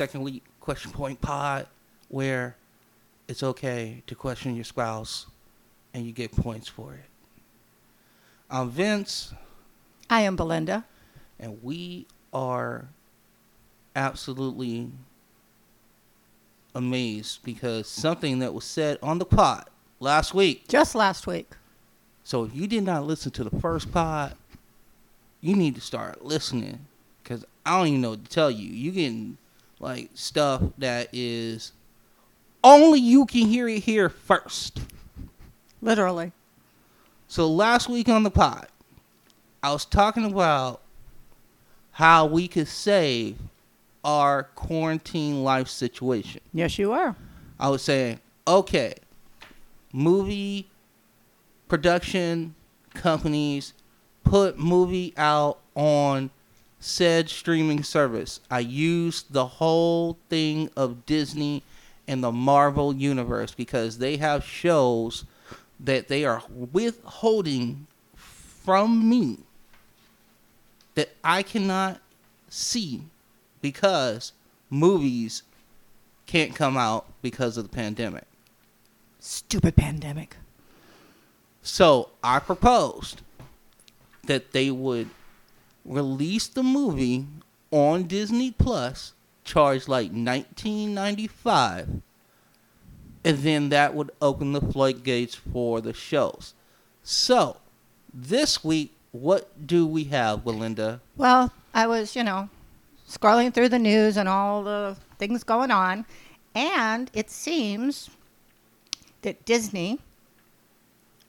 Second week question point pod, where it's okay to question your spouse, and you get points for it. I'm Vince, I am Belinda. and we are absolutely amazed because something that was said on the pod last week. Just last week. So if you did not listen to the first pod, you need to start listening because I don't even know what to tell you. You getting like stuff that is only you can hear it here first. Literally. So last week on the pod, I was talking about how we could save our quarantine life situation. Yes, you are. I was saying, okay, movie production companies put movie out on said streaming service. I used the whole thing of Disney and the Marvel universe because they have shows that they are withholding from me that I cannot see because movies can't come out because of the pandemic. Stupid pandemic. So I proposed that they would release the movie on Disney Plus, charge like nineteen ninety five, and then that would open the floodgates for the shows. So this week, what do we have, Belinda? Well, I was, you know, scrolling through the news and all the things going on, and it seems that Disney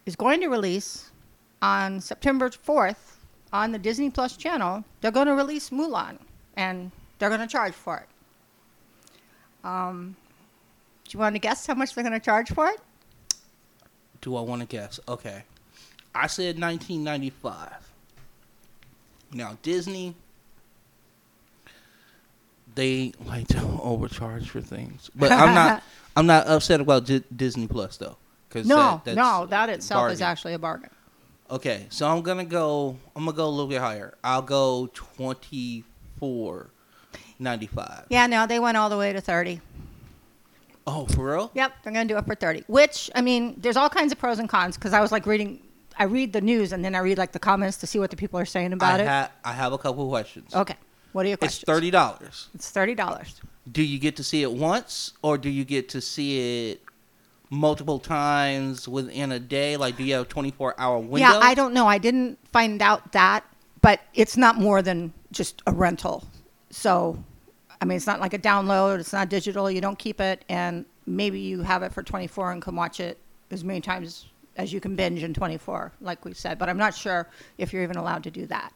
is going to release on September 4th on the Disney Plus channel, they're going to release Mulan and they're going to charge for it. Um, do you want to guess how much they're going to charge for it? Do I want to guess? Okay, I said nineteen ninety five. Now Disney, they like to overcharge for things, but I'm not. I'm not upset about Di- Disney Plus though, because No, that, no, that itself is actually a bargain. Okay, so I'm gonna go. I'm gonna go a little bit higher. I'll go twenty four ninety five. Yeah, no, they went all the way to 30. Oh, for real? Yep, they're to do it for 30. Which, I mean, there's all kinds of pros and cons because I was like reading, I read the news and then I read like the comments to see what the people are saying about I it. ha- I have a couple questions. okay. What are your questions? It's thirty dollars. It's $30. Do you get to see it once, or do you get to see it multiple times within a day? Like, do you have a twenty four hour window? Yeah, I don't know. I didn't find out that, but it's not more than just a rental. So, I mean, it's not like a download, it's not digital, you don't keep it, and maybe you have it for 24 and can watch it as many times as you can binge in 24, like we said. But I'm not sure if you're even allowed to do that.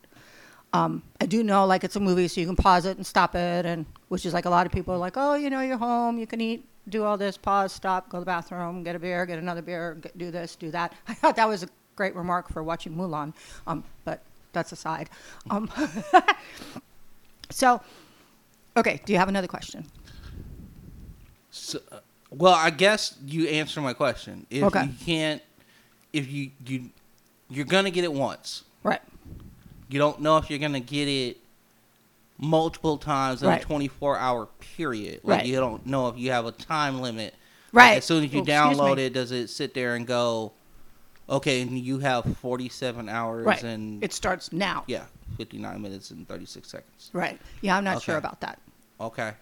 Um, I do know, like, it's a movie, so you can pause it and stop it, and which is like a lot of people are like, oh, you know, you're home, you can eat, do all this, pause, stop, go to the bathroom, get a beer, get another beer, get, do this, do that. I thought that was a great remark for watching Mulan, um, but that's aside. Um, so, okay, do you have another question? So, uh, well, I guess you answer my question. If Okay. you can't, if you you you're gonna get it once. Right. You don't know if you're gonna get it multiple times in Right. a 24 hour period. Like Right. you don't know if you have a time limit. Like, Right. as soon as you Oh, download it, does it sit there and go, okay, and you have 47 hours Right. and It starts now. yeah, 59 minutes and 36 seconds. Right. Yeah, I'm not sure about that. Okay.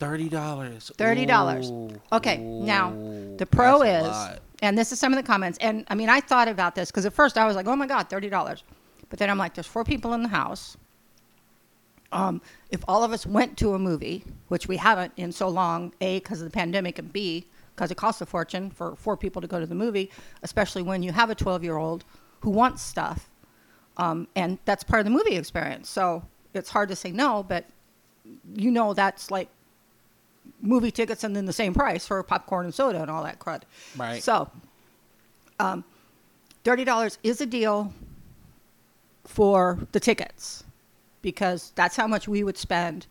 Thirty dollars. $30. Okay, now, the pro is, and this is some of the comments, and I mean, I thought about this because at first I was like, oh my God, $30. But then I'm like, there's four people in the house. Um, if all of us went to a movie, which we haven't in so long, A, because of the pandemic, and B, because it costs a fortune for four people to go to the movie, especially when you have a 12 year old who wants stuff. Um, and that's part of the movie experience. So it's hard to say no, but you know that's like movie tickets and then the same price for popcorn and soda and all that crud. Right. So, um, thirty dollars is a deal for the tickets because that's how much we would spend.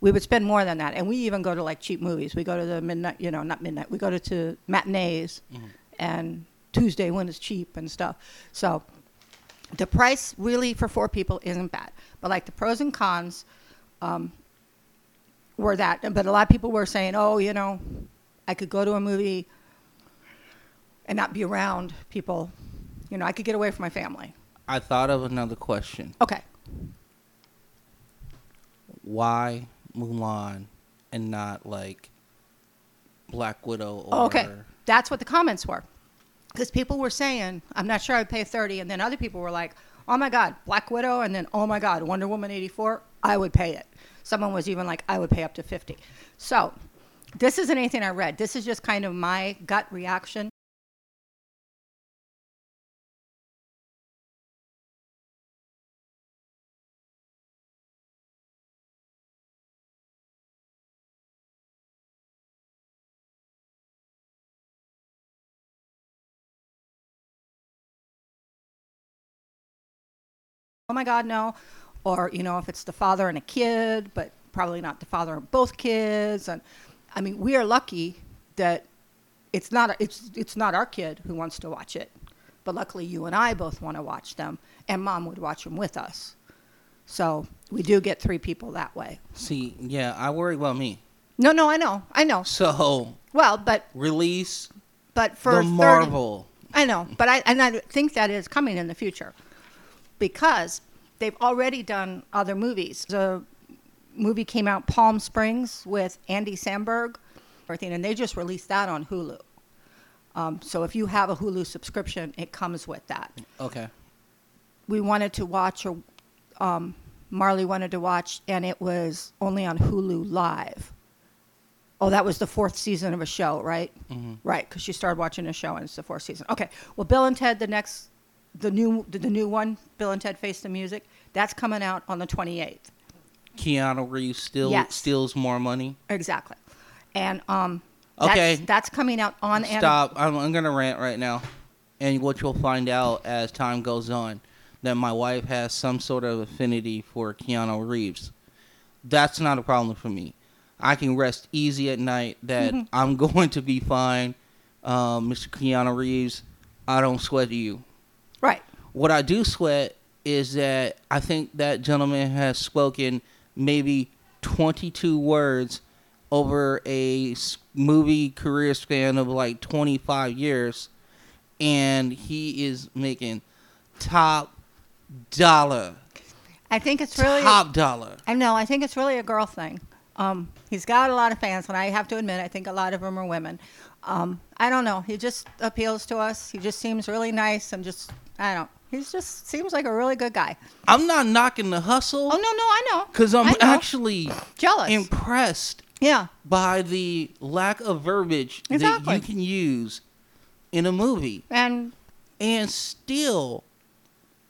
We would spend more than that, and we even go to like cheap movies. We go to the midnight, you know, not midnight. We go to, to matinees, and Tuesday when it's cheap and stuff. So, the price really for four people isn't bad, but like the pros and cons, um, were that. But a lot of people were saying, oh, you know, I could go to a movie and not be around people. You know, I could get away from my family. I thought of another question. Okay. Why Mulan and not like Black Widow or Oh, okay. That's what the comments were. Because people were saying, I'm not sure I'd pay 30. And then other people were like, oh my God, Black Widow. And then, oh my God, Wonder Woman 84. I would pay it. Someone was even like, I would pay up to 50. So this isn't anything I read. This is just kind of my gut reaction. My God, no. Or, you know, if it's the father and a kid, but probably not the father of both kids. And I mean, we are lucky that it's not, it's, it's not our kid who wants to watch it. But luckily, you and I both want to watch them, and mom would watch them with us. So we do get three people that way. See, yeah, I worry about me. No, no, I know, I know. So Well, but release but for the 30 Marvel. I know, but I and I think that is coming in the future because they've already done other movies. The movie came out Palm Springs with Andy Samberg, and they just released that on Hulu. Um, so if you have a Hulu subscription, it comes with that. Okay. We wanted to watch, or um, Marley wanted to watch, and it was only on Hulu Live. Oh, that was the fourth season of a show, right? Mm-hmm. Right, because she started watching a show and it's the fourth season. Okay, well, Bill and Ted, the next, the new, the, the new one, Bill and Ted Face the Music, that's coming out on the twenty eighth. Keanu Reeves still Yes. steals more money. Exactly, and um, Okay. that's coming out on Stop. I'm, I'm going to rant right now. And what you'll find out as time goes on that my wife has some sort of affinity for Keanu Reeves. That's not a problem for me. I can rest easy at night that Mm-hmm. I'm going to be fine. Um, Mr. Keanu Reeves, I don't sweat you. What I do sweat is that I think that gentleman has spoken maybe 22 words over a movie career span of like 25 years, and he is making top dollar, I think it's really. top dollar. I know. I think it's really a girl thing. Um, he's got a lot of fans, and I have to admit, I think a lot of them are women. Um, I don't know. He just appeals to us. He just seems really nice, and just I don't. He just seems like a really good guy. I'm not knocking the hustle Oh no, no, I know. because I'm know. actually jealous. impressed yeah, by the lack of verbiage that you can use in a movie and and still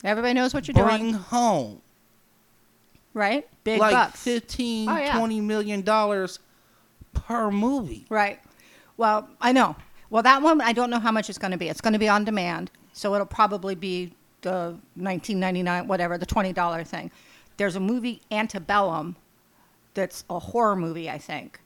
everybody knows what you're bring doing, home right? Big like bucks. 15 Oh, yeah. 20 million dollars per movie Right. Well, I know. Well, that one I don't know how much it's going to be. It's going to be on demand, so it'll probably be the 19.99 whatever, the $20 thing. There's a movie Antebellum that's a horror movie, I think.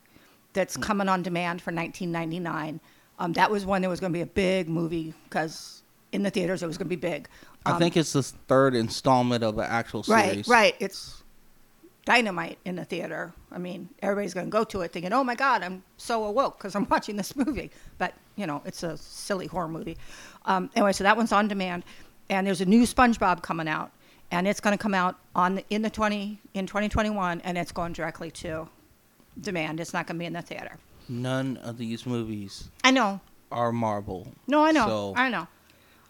That's coming on demand for 19.99. Um, that was one that was going to be a big movie because in the theaters it was going to be big. i Um, think it's the third installment of an actual series Right, right. It's dynamite in the theater. I mean, everybody's going to go to it thinking, "Oh my God, I'm so awoke because I'm watching this movie." But you know, it's a silly horror movie. Um, anyway, so that one's on demand, and there's a new SpongeBob coming out, and it's going to come out on the, in the 20 in 2021, and it's going directly to demand. It's not going to be in the theater. none of these movies I know. are marvel No, I know. So- I know.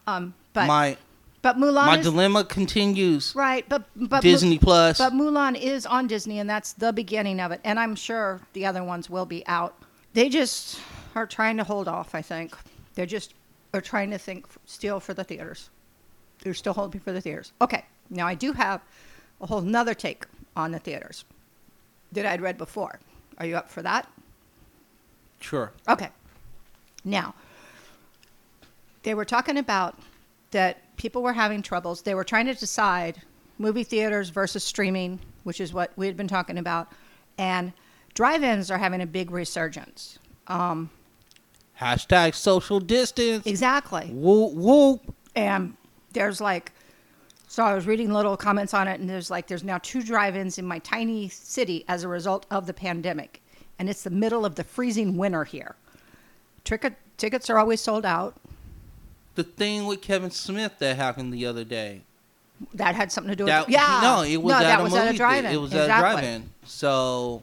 Um, but my but Mulan my is dilemma continues right. But but disney plus But Mulan is on Disney, and that's the beginning of it. And I'm sure the other ones will be out. They just are trying to hold off. I think they're just are trying to think steal for the theaters. They're still holding for the theaters. Okay, now I do have a whole nother take on the theaters that I'd read before. Are you up for that? sure Okay. Now, they were talking about that people were having troubles. They were trying to decide movie theaters versus streaming, which is what we had been talking about, and drive-ins are having a big resurgence. Um, hashtag social distance exactly. whoop whoop And there's like So I was reading little comments on it, and there's like there's now two drive-ins in my tiny city as a result of the pandemic, and it's the middle of the freezing winter here. Ticket tickets are always sold out. The thing with Kevin Smith that happened the other day. That had something to do with That, yeah. No, it was no, at that a was movie. at a drive-in. It was exactly. at a drive-in. So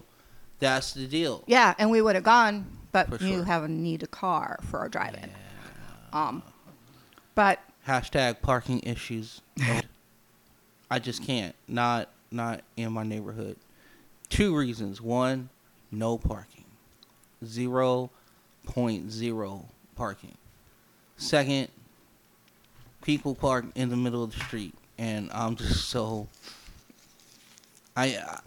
that's the deal. Yeah, and we would have gone, but For you have a need a car for a drive-in. Um, but Hashtag parking issues. I just can't. Not not in my neighborhood. Two reasons. One, no parking. Zero point zero parking. Second, people park in the middle of the street, and I'm just so. I. uh,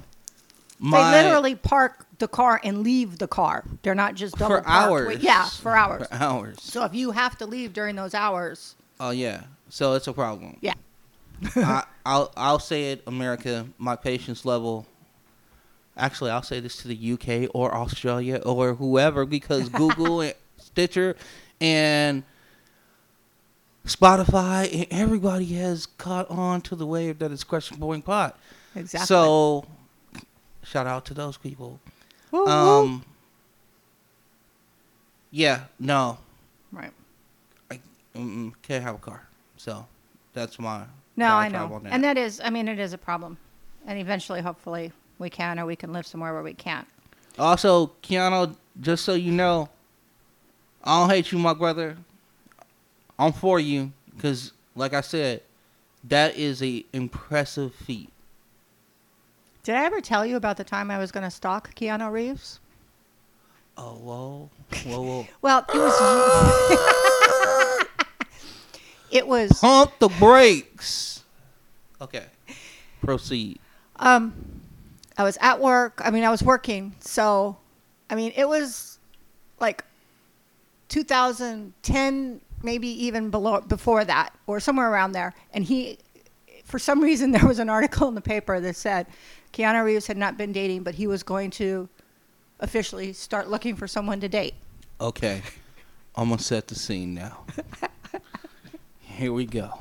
My, they literally park the car and leave the car. They're not just double for parked. hours. Yeah, for hours. For hours. So if you have to leave during those hours, Oh yeah. So it's a problem. yeah. I, I'll I'll say it, America. My patience level. Actually, I'll say this to the UK or Australia or whoever because Google and Stitcher and Spotify and everybody has caught on to the wave that is Question Boring Pot. Exactly. So, shout out to those people. Woo, woo. Um. Yeah. No. right. Mm-mm, can't have a car. So, that's my. No, I know, and that is, I mean, it is a problem, and eventually, hopefully, we can, or we can live somewhere where we can't. Also, Keanu, just so you know, I don't hate you, my brother. I'm for you because, like I said, that is a impressive feat. Did I ever tell you about the time I was going to stalk Keanu Reeves? Oh, whoa, whoa, whoa! Well, it was. it was. Pump the brakes. Okay, proceed. Um, I was at work. I mean, I was working. So, I mean, it was like 2010, maybe even below before that, or somewhere around there. And he, for some reason, there was an article in the paper that said Keanu Reeves had not been dating, but he was going to officially start looking for someone to date. Okay, I'm gonna set the scene now. Here we go.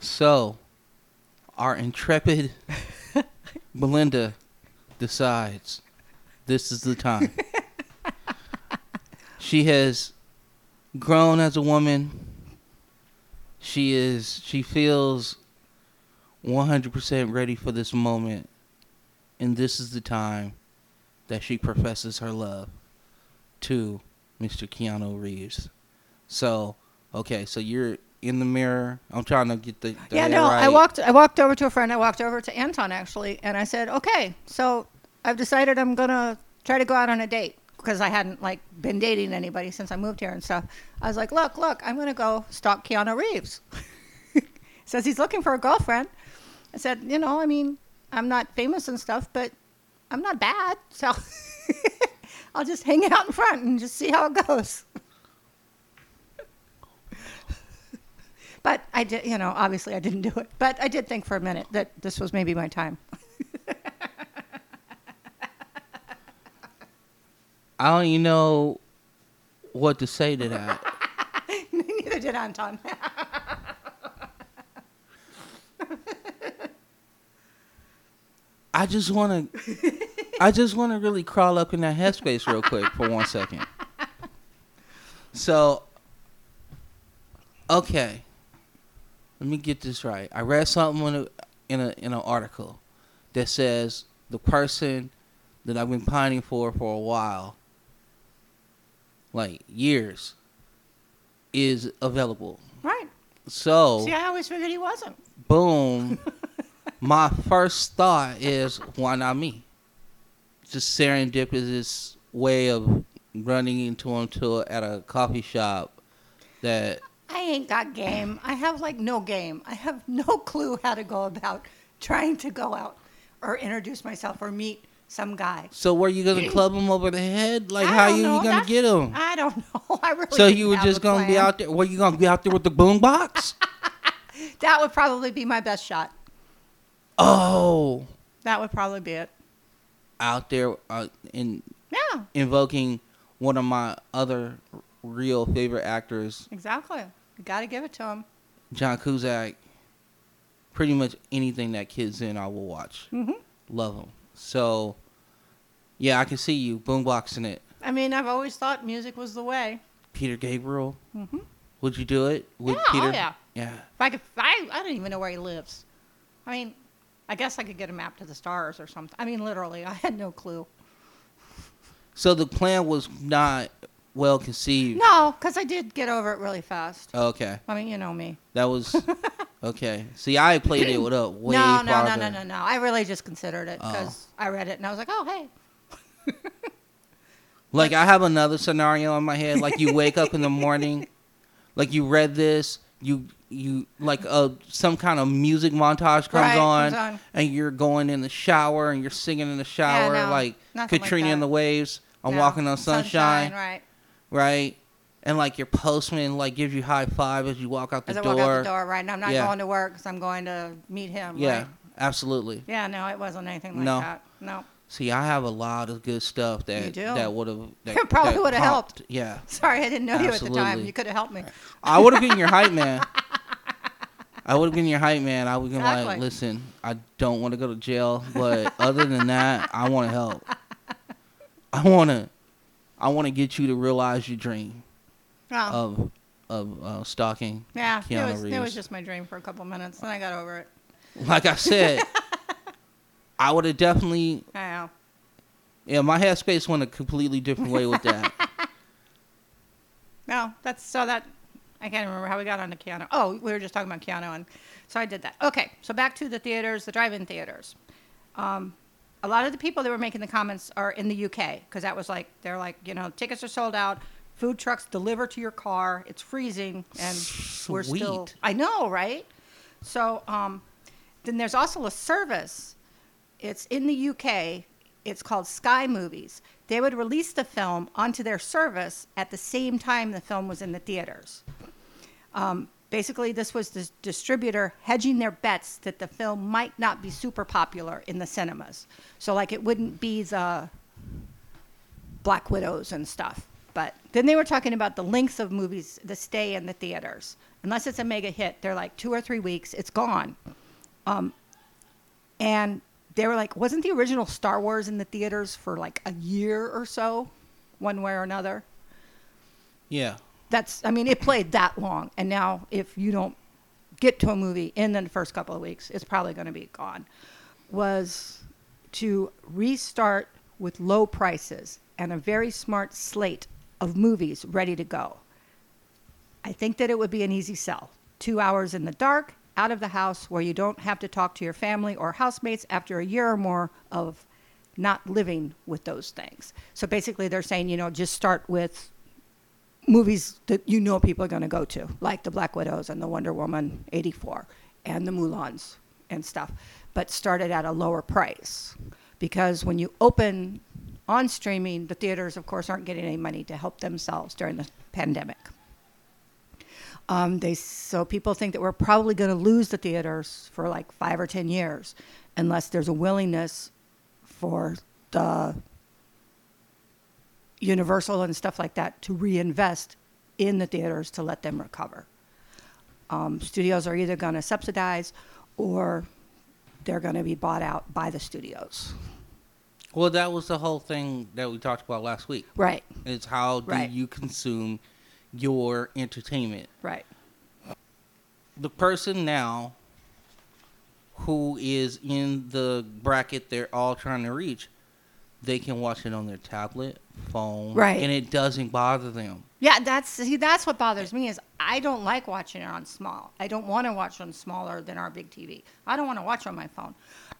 So, our intrepid Belinda decides this is the time. she has grown as a woman. She is she feels 100% ready for this moment. And this is the time that she professes her love to Mr. Keanu Reeves. So, okay, so you're in the mirror. I'm trying to get the, the yeah, no, I right. walked. I walked over to a friend. I walked over to Anton actually, and I said, "Okay, so I've decided I'm gonna try to go out on a date because I hadn't like been dating anybody since I moved here and stuff." I was like, "Look, look, I'm gonna go stalk Keanu Reeves." Says he's looking for a girlfriend. I said, "You know, I mean, I'm not famous and stuff, but I'm not bad, so I'll just hang out in front and just see how it goes." But I did, you know, obviously I didn't do it. But I did think for a minute that this was maybe my time. I don't even know what to say to that. Neither did Anton. I just want to I just want to really crawl up in that headspace real quick for one second. So okay. Let me get this right. I read something in a in a in an article that says the person that I've been pining for for a while like years is available. right. So See, I always figured he wasn't. boom, my first thought is why not me? Just serendipitous way of running into him to at a coffee shop that I ain't got game. I have like no game. I have no clue how to go about trying to go out or introduce myself or meet some guy. so were you gonna club him over the head? Like I how you, know. you gonna That- get him? I don't know. I really. So you were just gonna be out there were you gonna be out there with the boombox? That would probably be my best shot. oh That would probably be it. out there uh, in Yeah, invoking one of my other real favorite actors, exactly. Got to give it to him. John Cusack, pretty much anything that kids in, I will watch. hmm Love them. So, yeah, I can see you boomboxing it. I mean, I've always thought music was the way. Peter Gabriel, hmm would you do it? Would Yeah, oh Peter? yeah. Yeah. If I could, I, I don't even know where he lives. I mean, I guess I could get a map to the stars or something. I mean, literally, I had no clue. So the plan was not well conceived. No, because I did get over it really fast. Okay, I mean, you know me. that was okay. See, I played it with up way no, no, no, farther. no, no, no. I really just considered it Oh. because I read it and I was like, oh, hey. Like I have another scenario in my head. Like you wake up in the morning, like you read this, you you like uh some kind of music montage comes Right, on, comes on. and you're going in the shower and you're singing in the shower no, like nothing like Katrina and the Waves. I'm No, walking on sunshine, right. Right? And like your postman like gives you high five as you walk out the As I door. walk out the door, right. And I'm not Yeah. going to work because I'm going to meet him. Yeah, right? absolutely. Yeah, no, it wasn't anything like No. that. No. See, I have a lot of good stuff that that would have that probably would've helped. Yeah, Sorry, I didn't know you at the time. You could have helped me. I would have been your hype man. I would have been your hype man. I would have been like, listen, I don't want to go to jail, but other than that, I want to help. I want to, I want to get you to realize your dream Oh, of of uh, stalking. yeah, it Keanu was, it was just my dream for a couple minutes, and I got over it. Like I said, I would have definitely. I know. Yeah, my headspace went a completely different way with that. No, that's so that I can't remember how we got onto Keanu. Oh, we were just talking about Keanu, and so I did that. Okay, so back to the theaters, the drive-in theaters. Um, a lot of the people that were making the comments are in the UK because that was like they're like you know tickets are sold out, food trucks deliver to your car, it's freezing, and we're still. I know, right? So um, then there's also a service. It's in the UK. It's called Sky Movies. They would release the film onto their service at the same time the film was in the theaters. Um, basically, this was the distributor hedging their bets that the film might not be super popular in the cinemas. So, like, it wouldn't be the Black Widows and stuff. But then they were talking about the length of movies, the stay in the theaters. Unless it's a mega hit, they're like two or three weeks, it's gone. Um, and they were like, wasn't the original Star Wars in the theaters for like a year or so, one way or another? Yeah. That's, I mean, it played that long. And now, if you don't get to a movie in the first couple of weeks, it's probably going to be gone. Was to restart with low prices and a very smart slate of movies ready to go. I think that it would be an easy sell. Two hours in the dark, out of the house, where you don't have to talk to your family or housemates after a year or more of not living with those things. So basically, they're saying, you know, just start with movies that you know people are going to go to, like the Black Widows and the Wonder Woman 84 and the Mulans and stuff, but started at a lower price. Because when you open on streaming, the theaters, of course, aren't getting any money to help themselves during the pandemic. Um, they so people think that we're probably going to lose the theaters for like five or ten years, unless there's a willingness for the Universal and stuff like that to reinvest in the theaters to let them recover. Um, studios are either going to subsidize or they're going to be bought out by the studios. Well, that was the whole thing that we talked about last week. Right, It's how do Right. you consume your entertainment? right. The person now who is in the bracket they're all trying to reach, they can watch it on their tablet, phone, Right. and it doesn't bother them. Yeah, that's see, that's what bothers me is I don't like watching it on small. I don't want to watch on smaller than our big TV. I don't want to watch on my phone.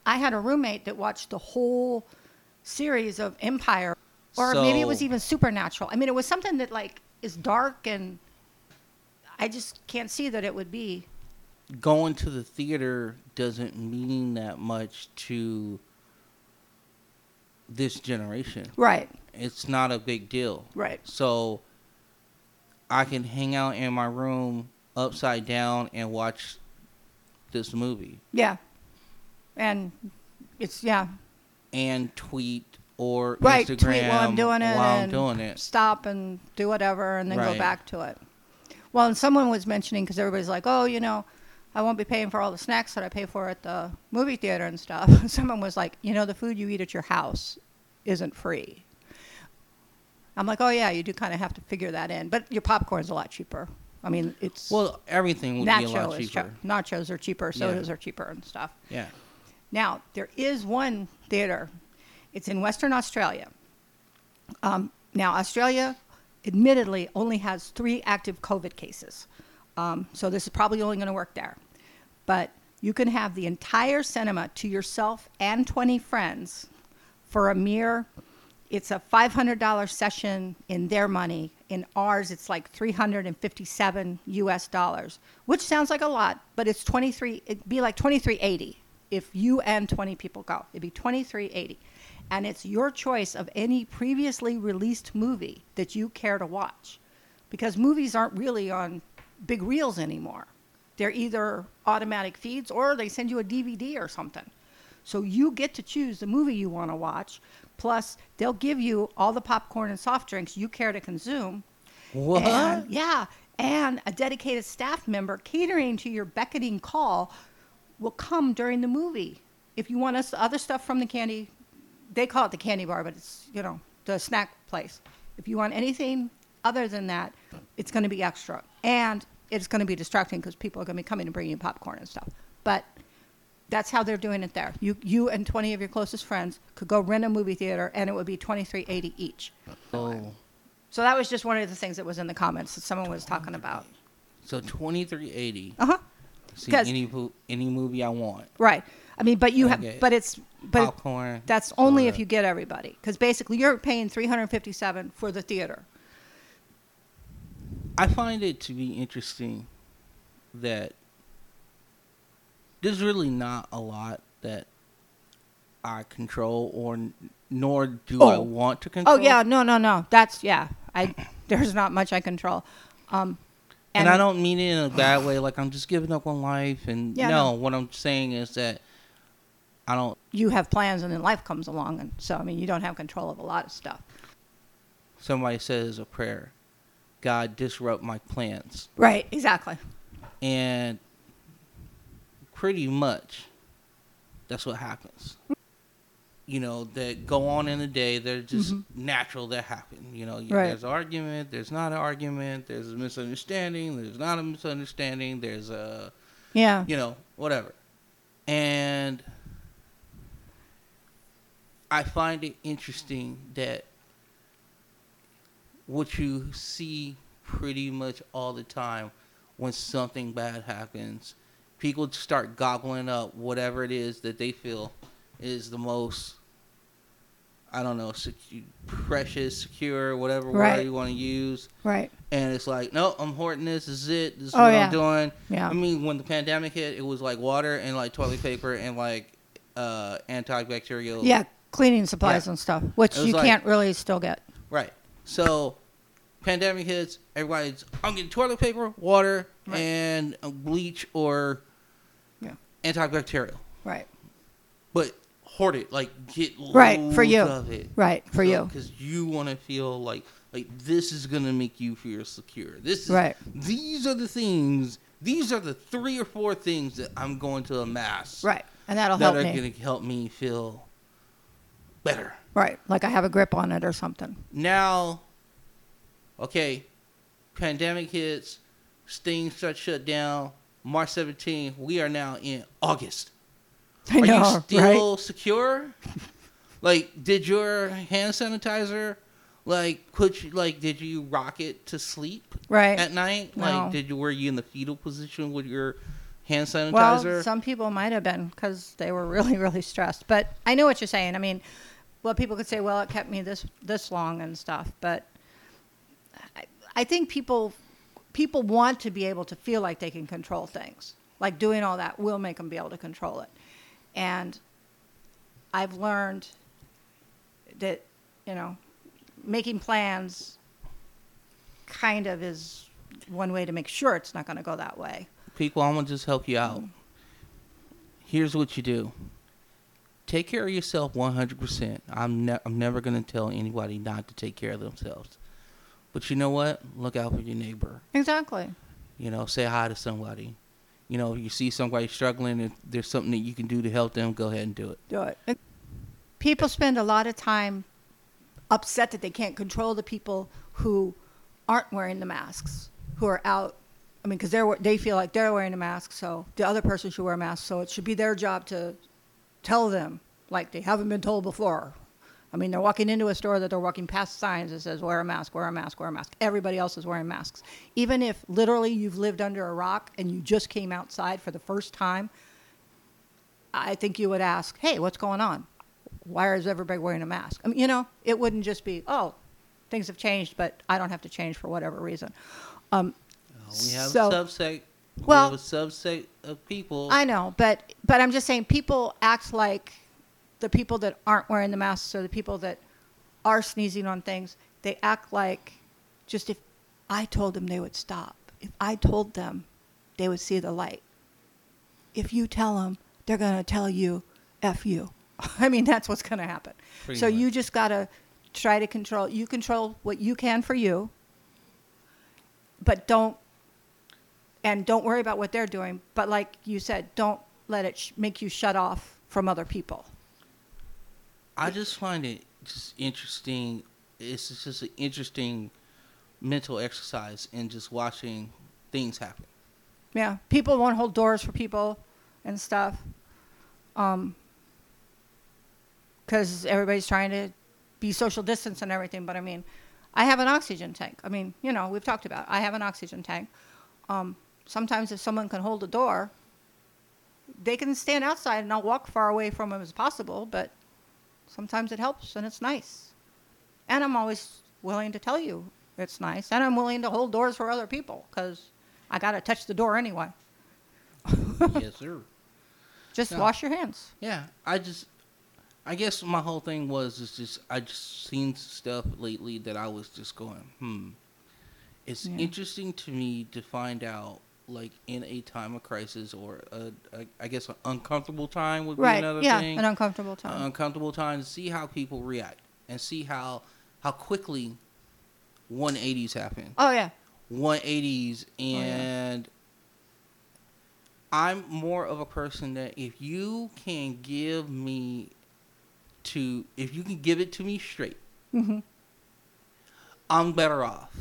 I had a roommate that watched the whole series of Empire, or maybe it was even Supernatural. I mean, it was something that like is dark, and I just can't see that it would be. Going to the theater doesn't mean that much to this generation. Right, It's not a big deal. right, So I can hang out in my room upside down and watch this movie yeah, and it's yeah, and tweet or right. Instagram Tweet while I'm doing it, while I'm doing it. stop and do whatever, and then go back to it. Well, and someone was mentioning because everybody's like, oh, you know, I won't be paying for all the snacks that I pay for at the movie theater and stuff. Someone was like, you know, the food you eat at your house isn't free. I'm like, oh yeah, you do kind of have to figure that in, but your popcorn's a lot cheaper. I mean, it's Well, everything would be a lot is cheaper. cheap. Nachos are cheaper. Yeah. Sodas are cheaper and stuff. Yeah. Now, there is one theater. It's in Western Australia. Um, now, Australia, admittedly, only has three active COVID cases. Um, so this is probably only going to work there. But you can have the entire cinema to yourself and 20 friends for a mere, it's a $500 session in their money. In ours, it's like 357 US dollars, which sounds like a lot, but it's 23, it'd be like 2380 if you and 20 people go. It'd be 2380. And it's your choice of any previously released movie that you care to watch. Because movies aren't really on big reels anymore. They're either automatic feeds or they send you a DVD or something. So you get to choose the movie you want to watch. Plus, they'll give you all the popcorn and soft drinks you care to consume. What? And- yeah. And a dedicated staff member catering to your beckoning call will come during the movie. If you want us other stuff from the candy, they call it the candy bar, but it's, you know, the snack place. If you want anything other than that, it's going to be extra. And it's going to be distracting because people are going to be coming and bringing you popcorn and stuff. But that's how they're doing it there. You, you and 20 of your closest friends could go rent a movie theater and it would be 23.80 each. Oh, So that was just one of the things that was in the comments that someone was talking about. so twenty three eighty. Uh huh. See any any movie I want. Right. I mean, but you have, but it's, but Popcorn. that's only if you get everybody, because basically you're paying 357 for the theater. I find it to be interesting that there's really not a lot that I control, or nor do I Oh. want to control. Oh yeah, no, no, no. That's yeah. I there's not much I control. Um, and, I don't mean it in a bad way, like I'm just giving up on life. And Yeah, no, no. what I'm saying is that I don't. You have plans, and then life comes along, and so I mean, you don't have control of a lot of stuff. Somebody says a prayer, God disrupt my plans, Right. Exactly. and pretty much that's what happens. You know, that go on in the day, they're just natural that happen. You know, Mm-hmm. Right. there's argument, there's not an argument, there's a misunderstanding, there's not a misunderstanding, there's a, Yeah. you know, whatever. And I find it interesting that what you see pretty much all the time when something bad happens, people start gobbling up whatever it is that they feel is the most, I don't know, secu- precious, secure, whatever Right. word you want to use. Right. And it's like, no, I'm hoarding this. This is it. This is Oh, what yeah. I'm doing. Yeah. I mean, when the pandemic hit, it was like water and like toilet paper and like uh, antibacterial. Yeah. Cleaning supplies Yeah. and stuff, which you like- can't really still get. Right. So, pandemic hits. Everybody's I'm getting toilet paper, water, Right. and bleach or Yeah. antibacterial. Right. But hoard it. Like get Right, for you. of it. Right. For you. because you want to feel like like this is gonna make you feel secure. This is Right. These are the things. These are the three or four things that I'm going to amass. Right. And that'll That help are me. to help me feel better. Right. Like I have a grip on it or something. Now, okay, pandemic hits, things start shut down. March 17th, we are now in August. I Are know. you still right. secure? Like, did your hand sanitizer, like, could you, like, did you rock it to sleep Right. at night? No. Like, did you were you in the fetal position with your hand sanitizer? Well, some people might have been because they were really, really stressed. But I know what you're saying. I mean, well, people could say, "Well, it kept me this this long and stuff," but I, I think people people want to be able to feel like they can control things. Like doing all that will make them be able to control it. And I've learned that you know making plans kind of is one way to make sure it's not going to go that way. people, I'm gonna just help you out. Here's what you do. Take care of yourself 100%. I'm ne- I'm never gonna tell anybody not to take care of themselves. But you know what? Look out for your neighbor. Exactly. You know, say hi to somebody. you know, if you see somebody struggling, if there's something that you can do to help them, go ahead and do it. do it. People spend a lot of time upset that they can't control the people who aren't wearing the masks, who are out. I mean, because they're they feel like they're wearing a mask, so the other person should wear a mask. So it should be their job to tell them, like they haven't been told before. I mean, they're walking into a store that they're walking past signs that says "wear a mask, wear a mask, wear a mask." Everybody else is wearing masks, even if literally you've lived under a rock and you just came outside for the first time. I think you would ask, "Hey, what's going on? Why is everybody wearing a mask?" I mean, you know, it wouldn't just be, "Oh, things have changed, but I don't have to change for whatever reason." Um, we have So- a subset. Well- we have a subset of people. I know, but but I'm just saying people act like the people that aren't wearing the masks or the people that are sneezing on things. They act like just if I told them they would stop. If I told them, they would see the light. If you tell them, they're going to tell you f you. I mean, that's what's going to happen. Pretty so you just got to try to control. You control what you can for you, but don't and don't worry about what they're doing. But like you said, don't let it sh- make you shut off from other people. I just find it just interesting. It's just an interesting mental exercise in just watching things happen. Yeah, people won't hold doors for people and stuff. Um, because everybody's trying to be social distance and everything. But I mean, I have an oxygen tank. I mean, you know, we've talked about. It. I have an oxygen tank. Um, sometimes if someone can hold a door, they can stand outside and I'll walk far away from them as possible. But sometimes it helps and it's nice. And I'm always willing to tell you it's nice. And I'm willing to hold doors for other people because I got to touch the door anyway. yes, sir. Just No. wash your hands. Yeah, I just, I guess my whole thing was is just I just seen stuff lately that I was just going, hmm. It's Yeah. interesting to me to find out, like in a time of crisis or a, a I guess an uncomfortable time would be Right. another Yeah. thing. An uncomfortable time. An uncomfortable time to see how people react and see how how quickly 180s happen. oh yeah. 180s yeah. and I'm more of a person that if you can give me to if you can give it to me straight, hmm I'm better off.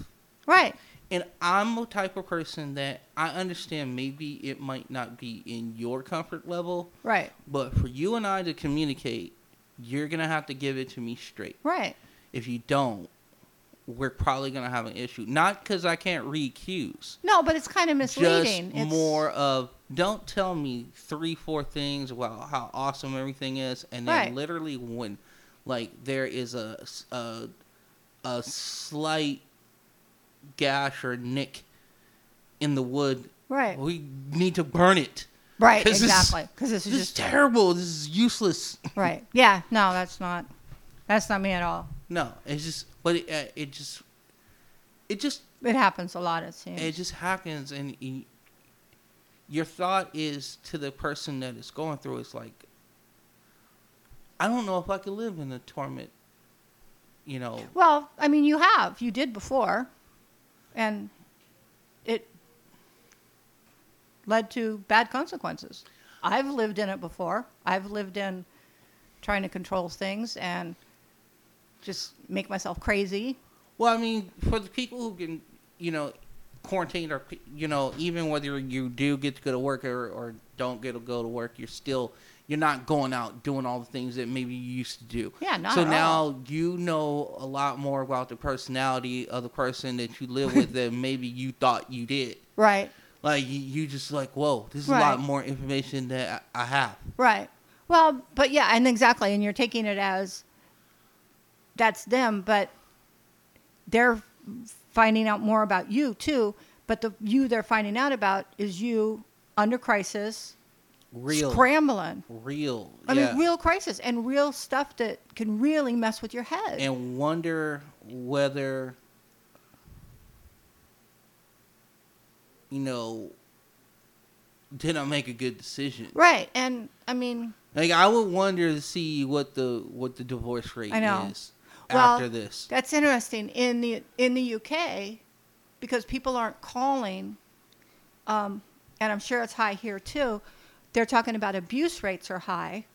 Right. And I'm a type of person that I understand maybe it might not be in your comfort level, Right. but for you and I to communicate, you're going to have to give it to me straight. Right. If you don't, we're probably going to have an issue. Not cuz I can't read cues. No, but it's kind of misleading. Just it's, more of don't tell me three, four things about how awesome everything is, and then Right. literally when, like, there is a, a, a slight gash or nick in the wood, Right. we need to burn it. Right. 'Cause Exactly. Because this is This is just terrible. This is useless. right. Yeah. No, that's not. That's not me at all. No, it's just, but it, uh, it just, it just It happens a lot. It seems. it just happens and your thought is to the person that is going through it's like i don't know if i could live in the torment you know well, I mean, you have. You did before, and it led to bad consequences. I've lived in it before. I've lived in trying to control things and just make myself crazy. well i mean for the people who can you know quarantine or you know even whether you do get to go to work or, or don't get to go to work you're still you're not going out doing all the things that maybe you used to do Yeah, not so now all. you know a lot more about the personality of the person that you live with than maybe you thought you did Right. Like you, you just like, whoa, this is a lot more information that I, I have. Right. Well, but yeah, and exactly, and you're taking it as that's them, but they're finding out more about you too. But the you they're finding out about is you under crisis, Real, scrambling. real. I yeah. mean, real crisis and real stuff that can really mess with your head. and wonder whether you know did I make a good decision? right. And I mean, Like I would wonder to see what the what the divorce rate is Well, after this. That's interesting in the in the UK because people aren't calling. Um, and I'm sure it's high here too. They're talking about abuse rates are high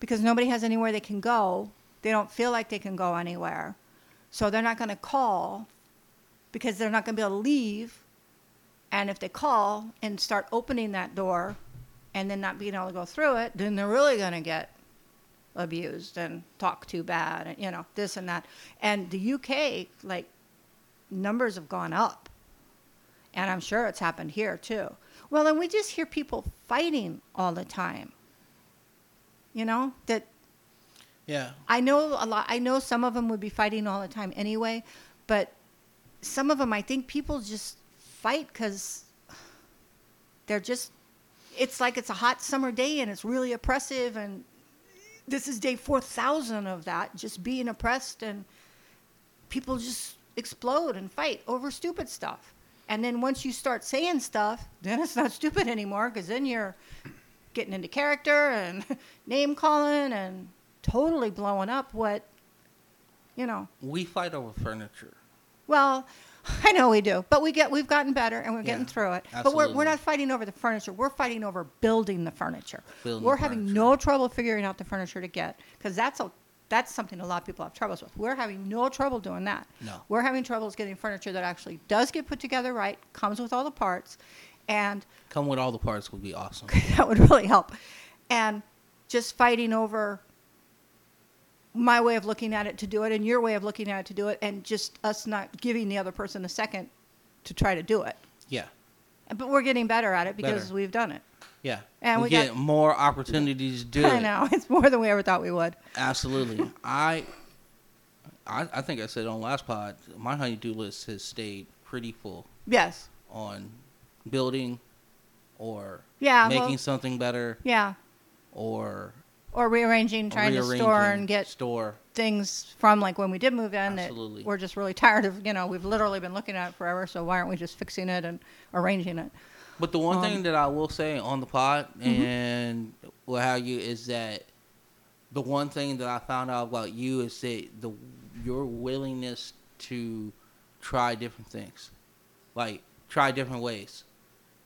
because nobody has anywhere they can go. They don't feel like they can go anywhere. So they're not going to call because they're not going to be able to leave. And if they call and start opening that door and then not being able to go through it, then they're really going to get abused and talk too bad and, you know, this and that. And the UK, like, numbers have gone up. And I'm sure it's happened here too. Well, and we just hear people fighting all the time. You know, that Yeah. I know a lot. I know some of them would be fighting all the time anyway, but some of them, I think people just fight because they're just. It's like it's a hot summer day and it's really oppressive, and this is day four thousand of that, just being oppressed, and people just explode and fight over stupid stuff. And then once you start saying stuff, then it's not stupid anymore because then you're getting into character and name calling and totally blowing up what, you know. We fight over furniture. Well, I know we do, but we get we've gotten better and we're getting through it. But we're we're not fighting over the furniture. We're fighting over building the furniture. Building we're the having furniture. no trouble figuring out the furniture to get because that's a that's something a lot of people have troubles with. We're having no trouble doing that. No. We're having troubles getting furniture that actually does get put together right, comes with all the parts, and Come with all the parts would be awesome. that would really help. And just fighting over my way of looking at it to do it and your way of looking at it to do it, and just us not giving the other person a second to try to do it. Yeah. But we're getting better at it because Better. we've done it. Yeah. And we, we get got- more opportunities to do it. I it. know it's more than we ever thought we would. Absolutely. I, I I think I said on last pod, my honey-do list has stayed pretty full Yes. on building or Yeah. making well, something better yeah. or Or rearranging, trying to store and get store. things from like when we did move in Absolutely. that we're just really tired of. You know, we've literally been looking at it forever. So why aren't we just fixing it and arranging it? But the one Um, thing that I will say on the pod Mm-hmm. and what have you is that the one thing that I found out about you is that the your willingness to try different things, like try different ways.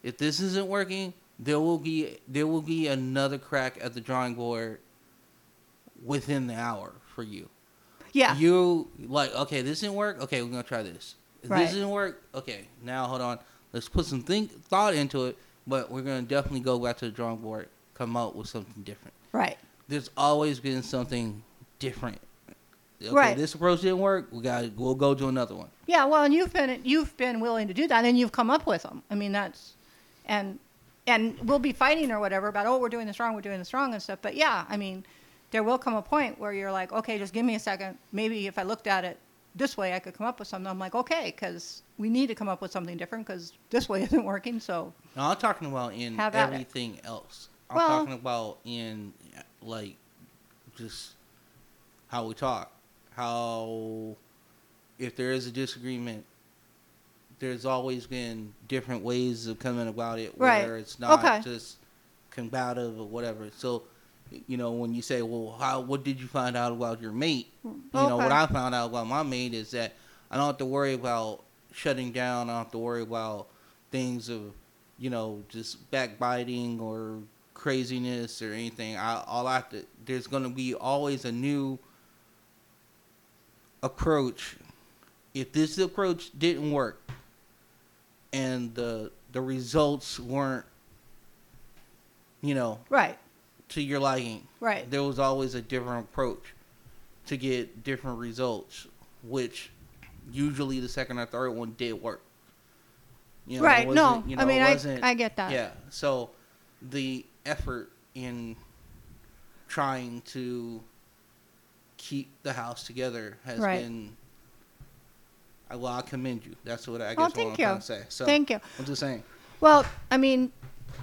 If this isn't working, there will be there will be another crack at the drawing board within the hour for you. Yeah. You like okay, this didn't work. Okay, we're gonna try this. Right. this didn't work, okay, now hold on. Let's put some think thought into it, but we're gonna definitely go back to the drawing board, come out with something different. right. There's always been something different. Okay, Right. This approach didn't work. We got we'll go to another one. Yeah, well, and you've been you've been willing to do that, and you've come up with them. I mean, that's and and we'll be fighting or whatever about oh we're doing this wrong, we're doing this wrong and stuff. But yeah, I mean, there will come a point where you're like, okay, just give me a second. Maybe if I looked at it this way, I could come up with something. I'm like, okay, because we need to come up with something different because this way isn't working. So Now I'm talking about in Have at it. everything else. I'm Well- talking about in like just how we talk. How if there is a disagreement, there's always been different ways of coming about it Right. where it's not Okay. just combative or whatever. So you know, when you say, "Well, how what did you find out about your mate?" You know, what I found out about my mate is that I don't have to worry about shutting down. I don't have to worry about things of, you know, just backbiting or craziness or anything. I all I have to there's going to be always a new approach. If this approach didn't work and the the results weren't you know, right, to your liking, right, there was always a different approach to get different results, which usually the second or third one did work. You know, right. No, you know, I mean, I wasn't- I get that. yeah. So the effort in trying to keep the house together has Right. been. I, well, I commend you. That's what I guess Oh, what I'm you. trying to say. So Thank you. I'm just saying. Well, I mean,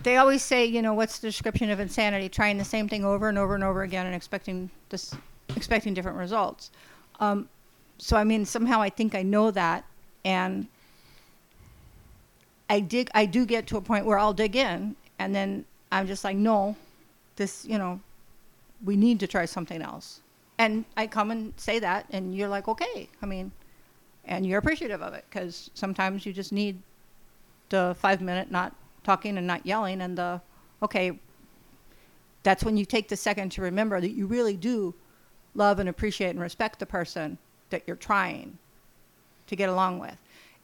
they always say, you know, what's the description of insanity? Trying the same thing over and over and over again and expecting this, expecting different results. Um, so I mean, somehow I think I know that, and I dig. I do get to a point where I'll dig in, and then I'm just like, no, this, you know, we need to try something else. And I come and say that, and you're like, okay. I mean, and you're appreciative of it because sometimes you just need the five minute, not talking and not yelling. And the, okay, that's when you take the second to remember that you really do love and appreciate and respect the person that you're trying to get along with.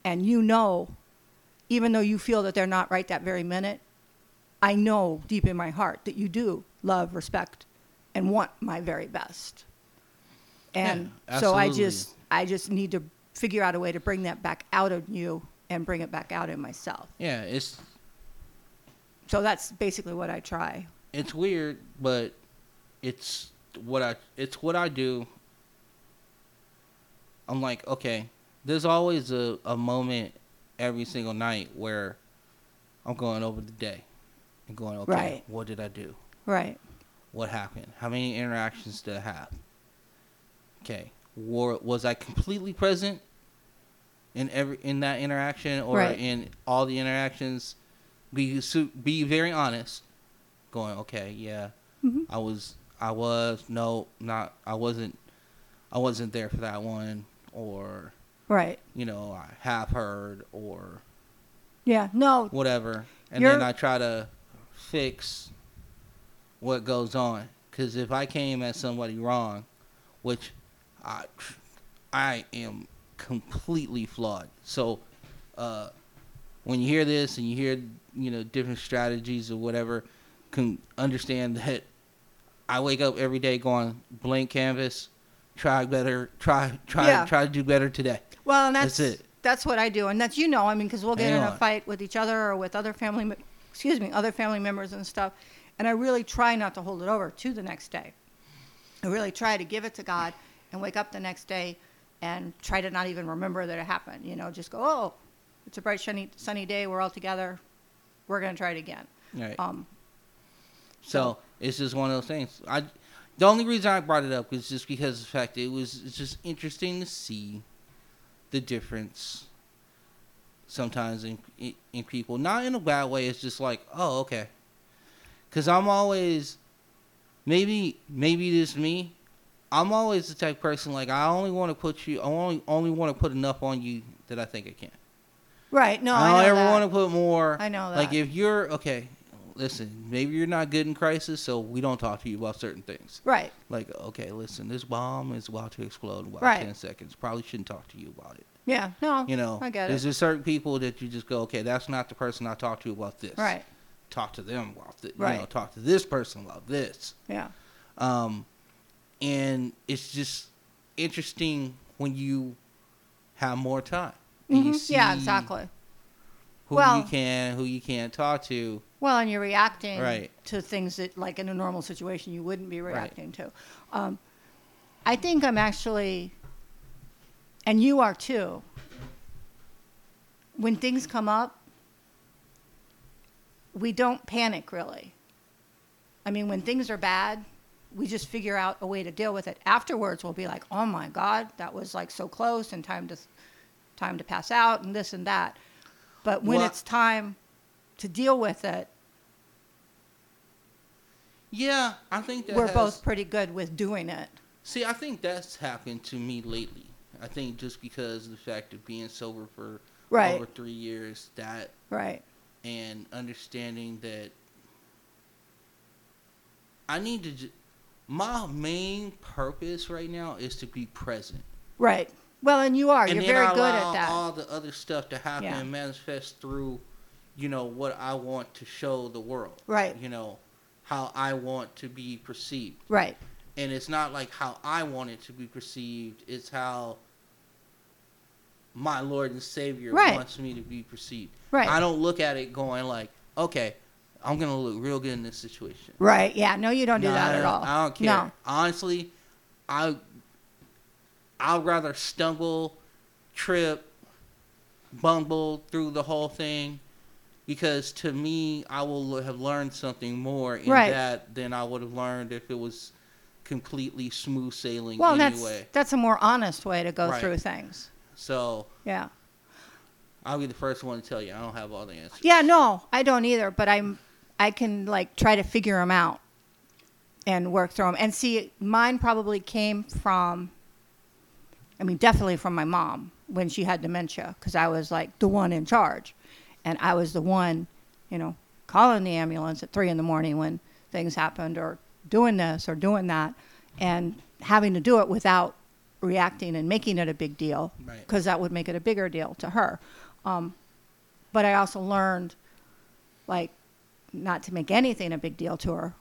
And you know, even though you feel that they're not right that very minute, I know deep in my heart that you do love, respect, and want my very best. And Yeah, so I just I just need to figure out a way to bring that back out of you and bring it back out in myself. Yeah, it's So that's basically what I try. it's weird, but it's what I it's what I do. I'm like, okay, there's always a, a moment every single night where I'm going over the day and going, okay, Right. what did I do? Right. What happened? How many interactions did I have? Okay, war, was I completely present in every in that interaction or Right. in all the interactions? Be be very honest. Going, okay, yeah, Mhm. I was, I was, no, not, I wasn't, I wasn't there for that one, or Right. you know, I have heard, or Yeah. No. whatever, and You're- then I try to fix what goes on. Because if I came at somebody wrong, which I, I am completely flawed. So, uh, when you hear this and you hear you know different strategies or whatever, can understand that I wake up every day going blank canvas, try better, try try Yeah. try to do better today. Well, and that's That's it. That's what I do, and that's you know. I mean, because we'll get Hang in a fight with each other or with other family, excuse me, other family members and stuff, and I really try not to hold it over to the next day. I really try to give it to God and wake up the next day and try to not even remember that it happened. You know, just go, oh, it's a bright, sunny, sunny day. We're all together. We're gonna try it again. Right. Um, So it's just one of those things. I, the only reason I brought it up was just because of the fact it was it's just interesting to see the difference sometimes in in, in people. Not in a bad way. It's just like, oh, okay. Because I'm always, maybe maybe this me. I'm always the type of person like I only want to put you. I only only want to put enough on you that I think I can. Right? No, I I, don't know ever that. want to put more. I know that. Like if you're okay, listen. Maybe you're not good in crisis, so we don't talk to you about certain things. Right. Like okay, listen, this bomb is about to explode in about Right. ten seconds. Probably shouldn't talk to you about it. Yeah. No. You know, I get there's it. just certain people that you just go, okay, that's not the person I talk to about this. Right. Talk to them about this. You know, Right. talk to this person about this. Yeah. Um, and it's just interesting when you have more time. And you Mhm. Yeah. Exactly. Who Well- you can, who you can't talk to. Well, and you're reacting Right. to things that, like in a normal situation, you wouldn't be reacting to. Um, I think I'm actually, and you are too. When things come up, we don't panic really. I mean, when things are bad, we just figure out a way to deal with it. Afterwards, we'll be like, "Oh my God, that was like so close, and time to, time to pass out, and this and that." But when Well- it's time to deal with it, Yeah, I think that we're has- both pretty good with doing it. See, I think that's happened to me lately. I think just because of the fact of being sober for Right. over three years, that Right. and understanding that I need to. Ju- my main purpose right now is to be present. Right. Well, and you are. and You're very I good at that. all the other stuff to happen Yeah. and manifest through, you know, what I want to show the world. Right. You know, how I want to be perceived. right. and it's not like how I want it to be perceived. It's how my Lord and Savior Right. wants me to be perceived. Right. I don't look at it going like, okay, I'm gonna look real good in this situation. Right. Yeah. No, you don't do No, that at don't- all. I don't care. No. Honestly, I I'd rather stumble, trip, bumble through the whole thing. Because to me, I will have learned something more in Right. that than I would have learned if it was completely smooth sailing Well, anyway. that's that's a more honest way to go Right. through things. So Yeah. I'll be the first one to tell you I don't have all the answers. Yeah. No, I don't either. But I'm I can like try to figure them out and work through them. And see, mine probably came from. I mean, definitely from my mom when she had dementia, because I was like the one in charge, and I was the one you know, calling the ambulance at three in the morning when things happened, or doing this or doing that, and having to do it without reacting and making it a big deal, Right. because that would make it a bigger deal to her. Um, but I also learned, like, not to make anything a big deal to her,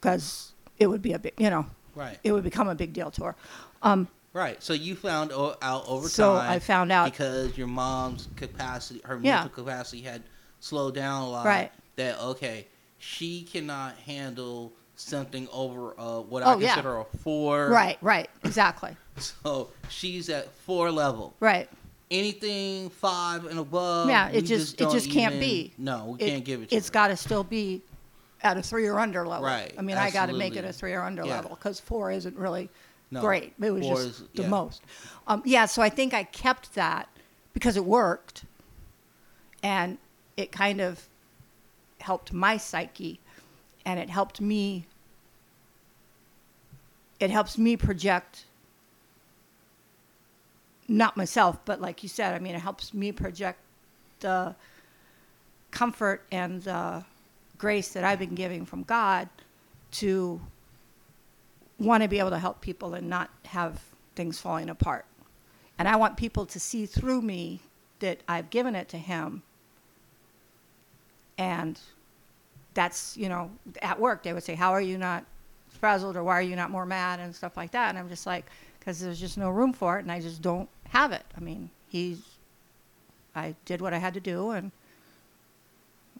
because it would be a big, you know, Right. it would become a big deal to her. Um, Right. So you found o- out over So time. I found out- because your mom's capacity, her Yeah. mental capacity had slowed down a lot. Right. That okay, she cannot handle something over uh, what Oh, I yeah. consider a four. right, right, exactly, So she's at four level. right. Anything five and above. Yeah, it just- it just can't be. No, we It- can't give it. to It's got to still be at a three or under level. Right, I mean, I got to make it a three or under Yeah. level because four isn't really No, great. It was just is- the yeah. most. Um, yeah, so I think I kept that because it worked, and it kind of helped my psyche, and it helped me. It helps me project. Not myself, but like you said, I mean, it helps me project the comfort and the grace that I've been giving from God to want to be able to help people and not have things falling apart. And I want people to see through me that I've given it to Him. And that's, you know, at work, they would say, How are you not frazzled or why are you not more mad and stuff like that? And I'm just like, Because there's just no room for it and I just don't have it. I mean, He's, I did what I had to do and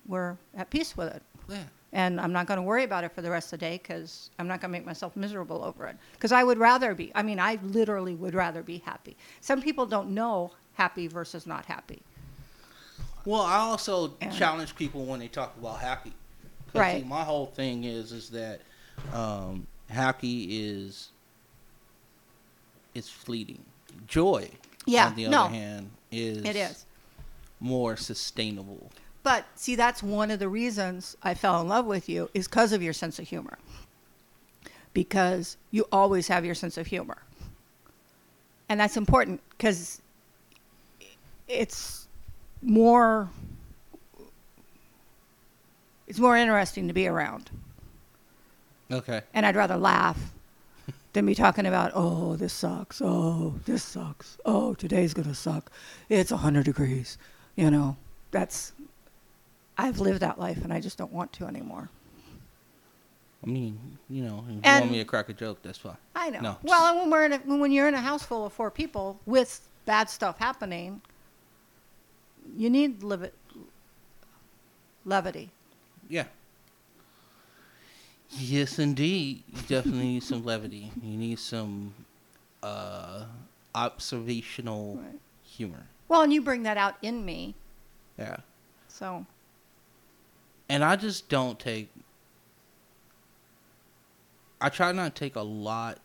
we're at peace with it Yeah. And I'm not going to worry about it for the rest of the day because I'm not going to make myself miserable over it. Because I would rather be. I mean, I literally would rather be happy. Some people don't know happy versus not happy. Well, I also And- challenge people when they talk about happy. Right. See, my whole thing is is that um, happy is is fleeting. Joy, Yeah, on the no. other hand, is It is. more sustainable. But see, that's one of the reasons I fell in love with you is because of your sense of humor. Because you always have your sense of humor. And that's important because it's more it's more interesting to be around. Okay. And I'd rather laugh than be talking about, oh, this sucks. Oh, this sucks. Oh, today's going to suck. It's 100 degrees. You know, that's, I've lived that life and I just don't want to anymore. I mean, you know, if you And- want me to crack a joke, that's fine. I know. No. Well, and when, we're in a, when you're in a house full of four people with bad stuff happening, you need liv- levity. Yeah. Yes, indeed. You definitely need some levity. You need some uh, observational Right. humor. Well, and you bring that out in me. Yeah. So, And I just don't take. I try not to take a lot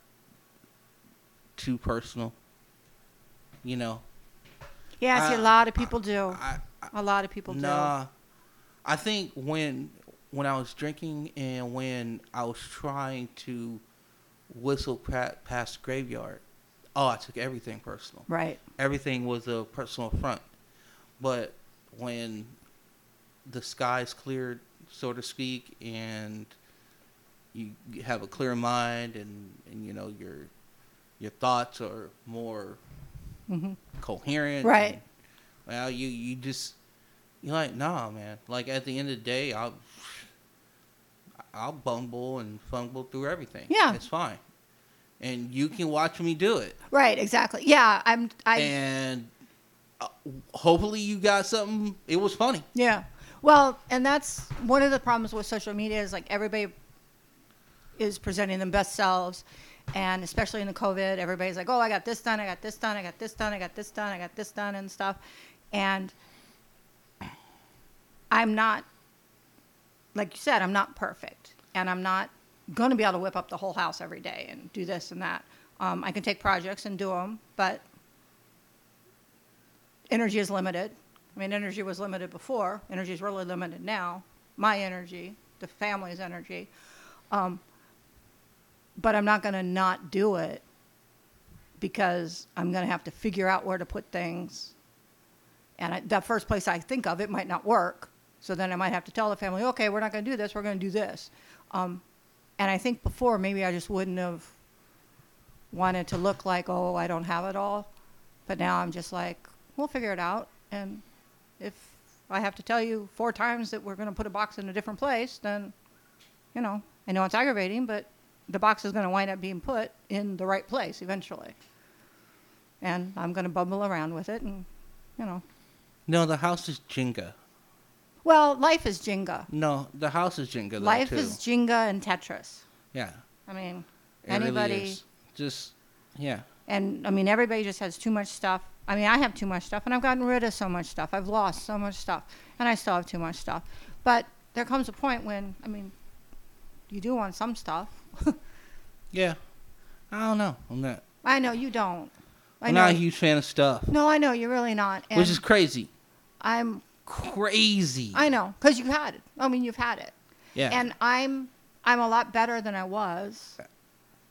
too personal. You know. yeah, see, I- a lot of people do. I, I A lot of people do. Nah, I think when when I was drinking and when I was trying to whistle past graveyard, oh, I took everything personal. Right. Everything was a personal front. But when the skies clear, so to speak, and you have a clear mind and, and you know your your thoughts are more hmm coherent. Right. and, well, you you just you're like, nah, man. Like at the end of the day, I'll I'll bumble and fumble through everything. Yeah. it's fine, and you can watch me do it. Right, exactly. Yeah, I'm. I and uh, hopefully you got something. It was funny. yeah. Well, and that's one of the problems with social media is like everybody is presenting their best selves, and especially in the COVID, everybody's like, "Oh, I got this done. I got this done. I got this done. I got this done. I got this done," and stuff. And I'm not, like you said, I'm not perfect, and I'm not going to be able to whip up the whole house every day and do this and that. Um, I can take projects and do them, but energy is limited. I mean, energy was limited before. Energy is really limited now. My energy, the family's energy. Um, but I'm not going to not do it because I'm going to have to figure out where to put things. And I, that first place I think of, it might not work. So then I might have to tell the family, okay, we're not going to do this. We're going to do this. Um, and I think before maybe I just wouldn't have wanted to look like, oh, I don't have it all. But now I'm just like, we'll figure it out. And if I have to tell you four times that we're going to put a box in a different place, then, you know, I know it's aggravating, but the box is going to wind up being put in the right place eventually. And I'm going to bumble around with it and, you know. No, the house is Jenga. Well, life is Jenga. No, the house is Jenga. though, Life too. is Jenga and Tetris. yeah. I mean, it really anybody. is. Just yeah. And I mean, everybody just has too much stuff. I mean, I have too much stuff, and I've gotten rid of so much stuff. I've lost so much stuff, and I still have too much stuff. But there comes a point when, I mean, you do want some stuff. Yeah. I don't know. I'm not. I know you don't. I I'm know. not a huge fan of stuff, no, I know you're really not. And which is crazy. I'm. Crazy. I know, because you've had it. I mean, you've had it. yeah. And I'm. I'm a lot better than I was.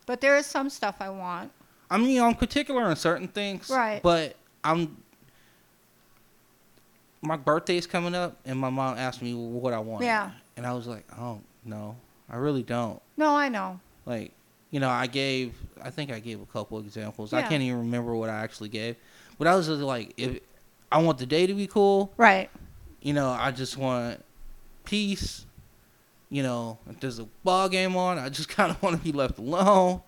But there is some stuff I want. I mean, I'm particular on certain things. Right. But I'm. My birthday's coming up, and my mom asked me what I wanted. Yeah. And I was like, oh no, I really don't. No, I know. Like, you know, I gave. I think I gave a couple examples. Yeah. I can't even remember what I actually gave, but I was just like, if I want the day to be cool, Right. you know, I just want peace. You know, if there's a ball game on, I just kind of want to be left alone.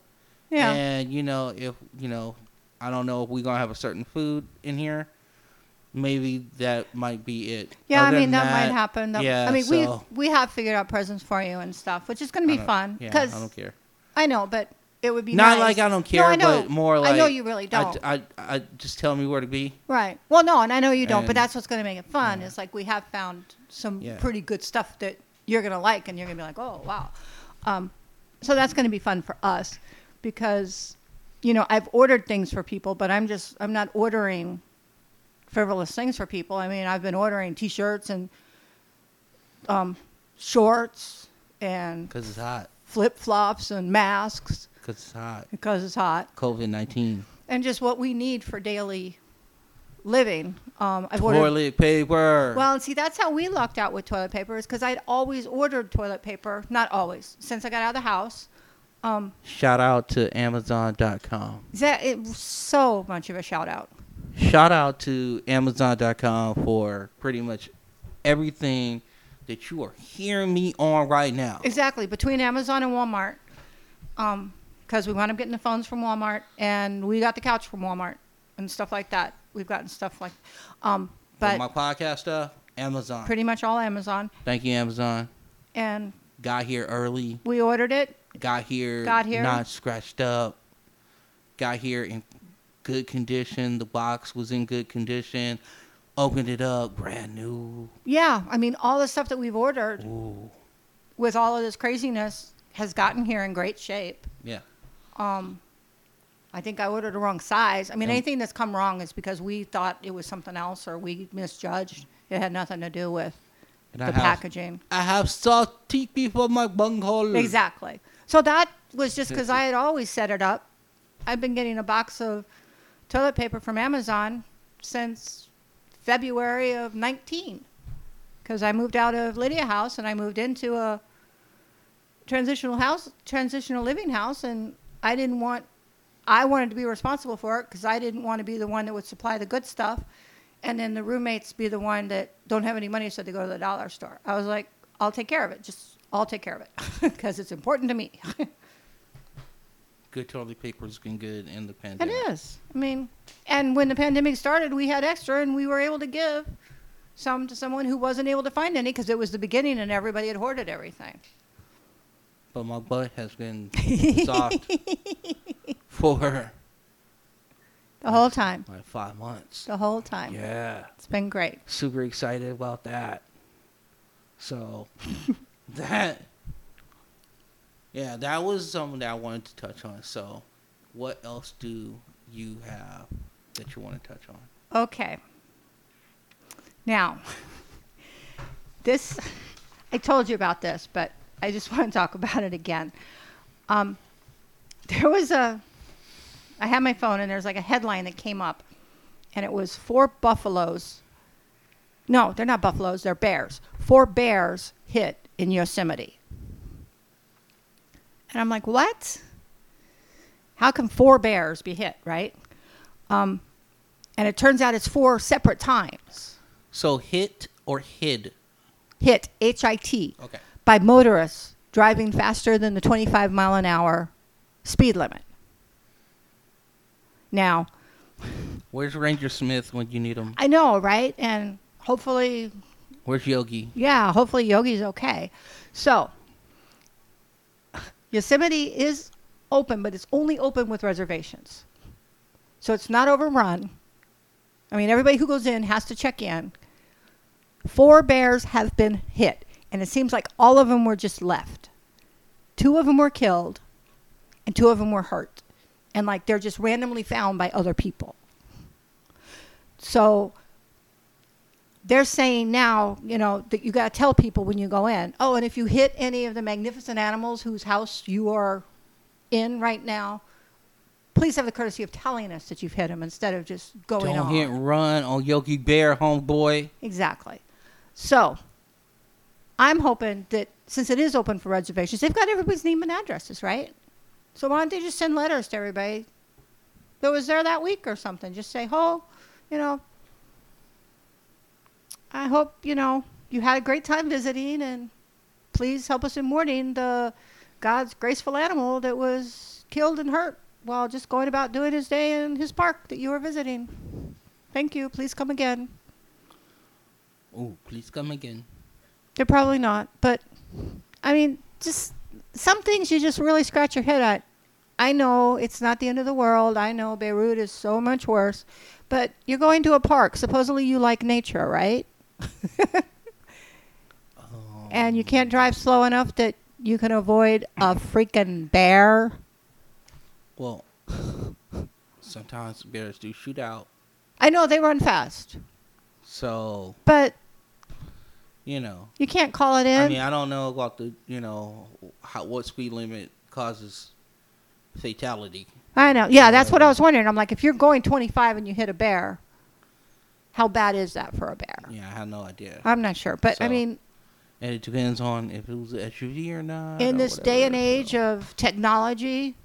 Yeah. And you know, if you know, I don't know if we're gonna have a certain food in here. Maybe that might be it. Yeah, I mean than that, might happen. That- yeah, I mean so- we we have figured out presents for you and stuff, which is going to be fun Yeah, I don't care. I know, but it would be Not nice. like I don't No, care, I know. but more like I know you really don't. I, I just tell me where to be. right. Well, no, and I know you don't, but that's what's going to make it fun. Yeah. Is like we have found some Yeah. pretty good stuff that you're going to like, and you're going to be like, oh wow. Um, so that's going to be fun for us because you know I've ordered things for people, but I'm just I'm not ordering frivolous things for people. I mean, I've been ordering T-shirts and um, shorts and Cause it's hot. flip flops and masks Cause it's hot. because it's hot, COVID nineteen. and just what we need for daily living. Um, I've ordered. Toilet paper. Well, and see, that's how we lucked out with toilet paper, is because I'd always ordered toilet paper. Not always, since I got out of the house. Um, Shout out to Amazon.com. that it was so much of a shout out. Shout out to Amazon.com for pretty much everything that you are hearing me on right now. Exactly between Amazon and Walmart, because we wound up getting the phones from Walmart, and we got the couch from Walmart and stuff like that. We've gotten stuff like, um, For but my podcast stuff, Amazon. pretty much all Amazon. Thank you, Amazon. And Got here early. we ordered it. Got here. Got here. Not scratched up. Got here in good condition. The box was in good condition. Opened it up, brand new. Yeah, I mean, all the stuff that we've ordered Ooh, with all of this craziness has gotten here in great shape. yeah. Um, I think I ordered the wrong size. I mean, anything that's come wrong is because we thought it was something else or we misjudged. It had nothing to do with the I have, packaging. I have salty for my bunghole. Exactly. So that was just because I had always set it up. I've been getting a box of toilet paper from Amazon since February of 19. Because I moved out of Lydia House and I moved into a transitional house, transitional living house, and I didn't want, I wanted to be responsible for it because I didn't want to be the one that would supply the good stuff, and then the roommates be the one that don't have any money, so they go to the dollar store. I was like, I'll take care of it. Just I'll take care of it because it's important to me. Good toilet paper's been good in the pandemic. It is. I mean, and when the pandemic started, we had extra, and we were able to give some to someone who wasn't able to find any because it was the beginning and everybody had hoarded everything. But my butt has been soft for The whole time. like five months. The whole time. Yeah. It's been great. Super excited about that. So that yeah, that was something that I wanted to touch on. So what else do you have that you want to touch on? Okay. Now, this, I told you about this, but I just want to talk about it again. Um, there was a, I had my phone and there's like a headline that came up, and it was four buffaloes. No, they're not buffaloes, they're bears. four bears hit in Yosemite. And I'm like, what? How can four bears be hit, right? Um, and it turns out it's four separate times. So hit or hid. Hit, H I T, Okay. by motorists driving faster than the 25 mile an hour speed limit. Now, Where's Ranger Smith when you need him? I know, right? And hopefully Where's Yogi? Yeah, hopefully Yogi's okay. So, Yosemite is open, but it's only open with reservations. So it's not overrun. I mean, everybody who goes in has to check in. Four bears have been hit, and it seems like all of them were just left. Two of them were killed, and two of them were hurt. And like they're just randomly found by other people. So they're saying now, you know, that you got to tell people when you go in. Oh, and if you hit any of the magnificent animals whose house you are in right now, please have the courtesy of telling us that you've hit them instead of just going Don't on. hit run on Yogi Bear, homeboy. Exactly. So, I'm hoping that since it is open for reservations, they've got everybody's name and addresses, right? So why don't they just send letters to everybody that was there that week or something? Just say, "Oh, you know, I hope you know you had a great time visiting, and please help us in mourning the God's graceful animal that was killed and hurt while just going about doing his day in his park that you were visiting. Thank you. Please come again." Oh, please come again. They're probably not, but I mean, just some things you just really scratch your head at. I know it's not the end of the world. I know Beirut is so much worse, but you're going to a park. Supposedly you like nature, right? Um, And you can't drive slow enough that you can avoid a freaking bear. Well, sometimes bears do shoot out. I know they run fast, So, but you know. you can't call it in. I mean, I don't know about the, you know, how what speed limit causes fatality. I know. Yeah, that's what I was wondering. I'm like, if you're going 25 and you hit a bear, how bad is that for a bear? Yeah, I have no idea. I'm not sure, but I mean, And it depends on if it was an SUV or not. in or this day and age so. of technology,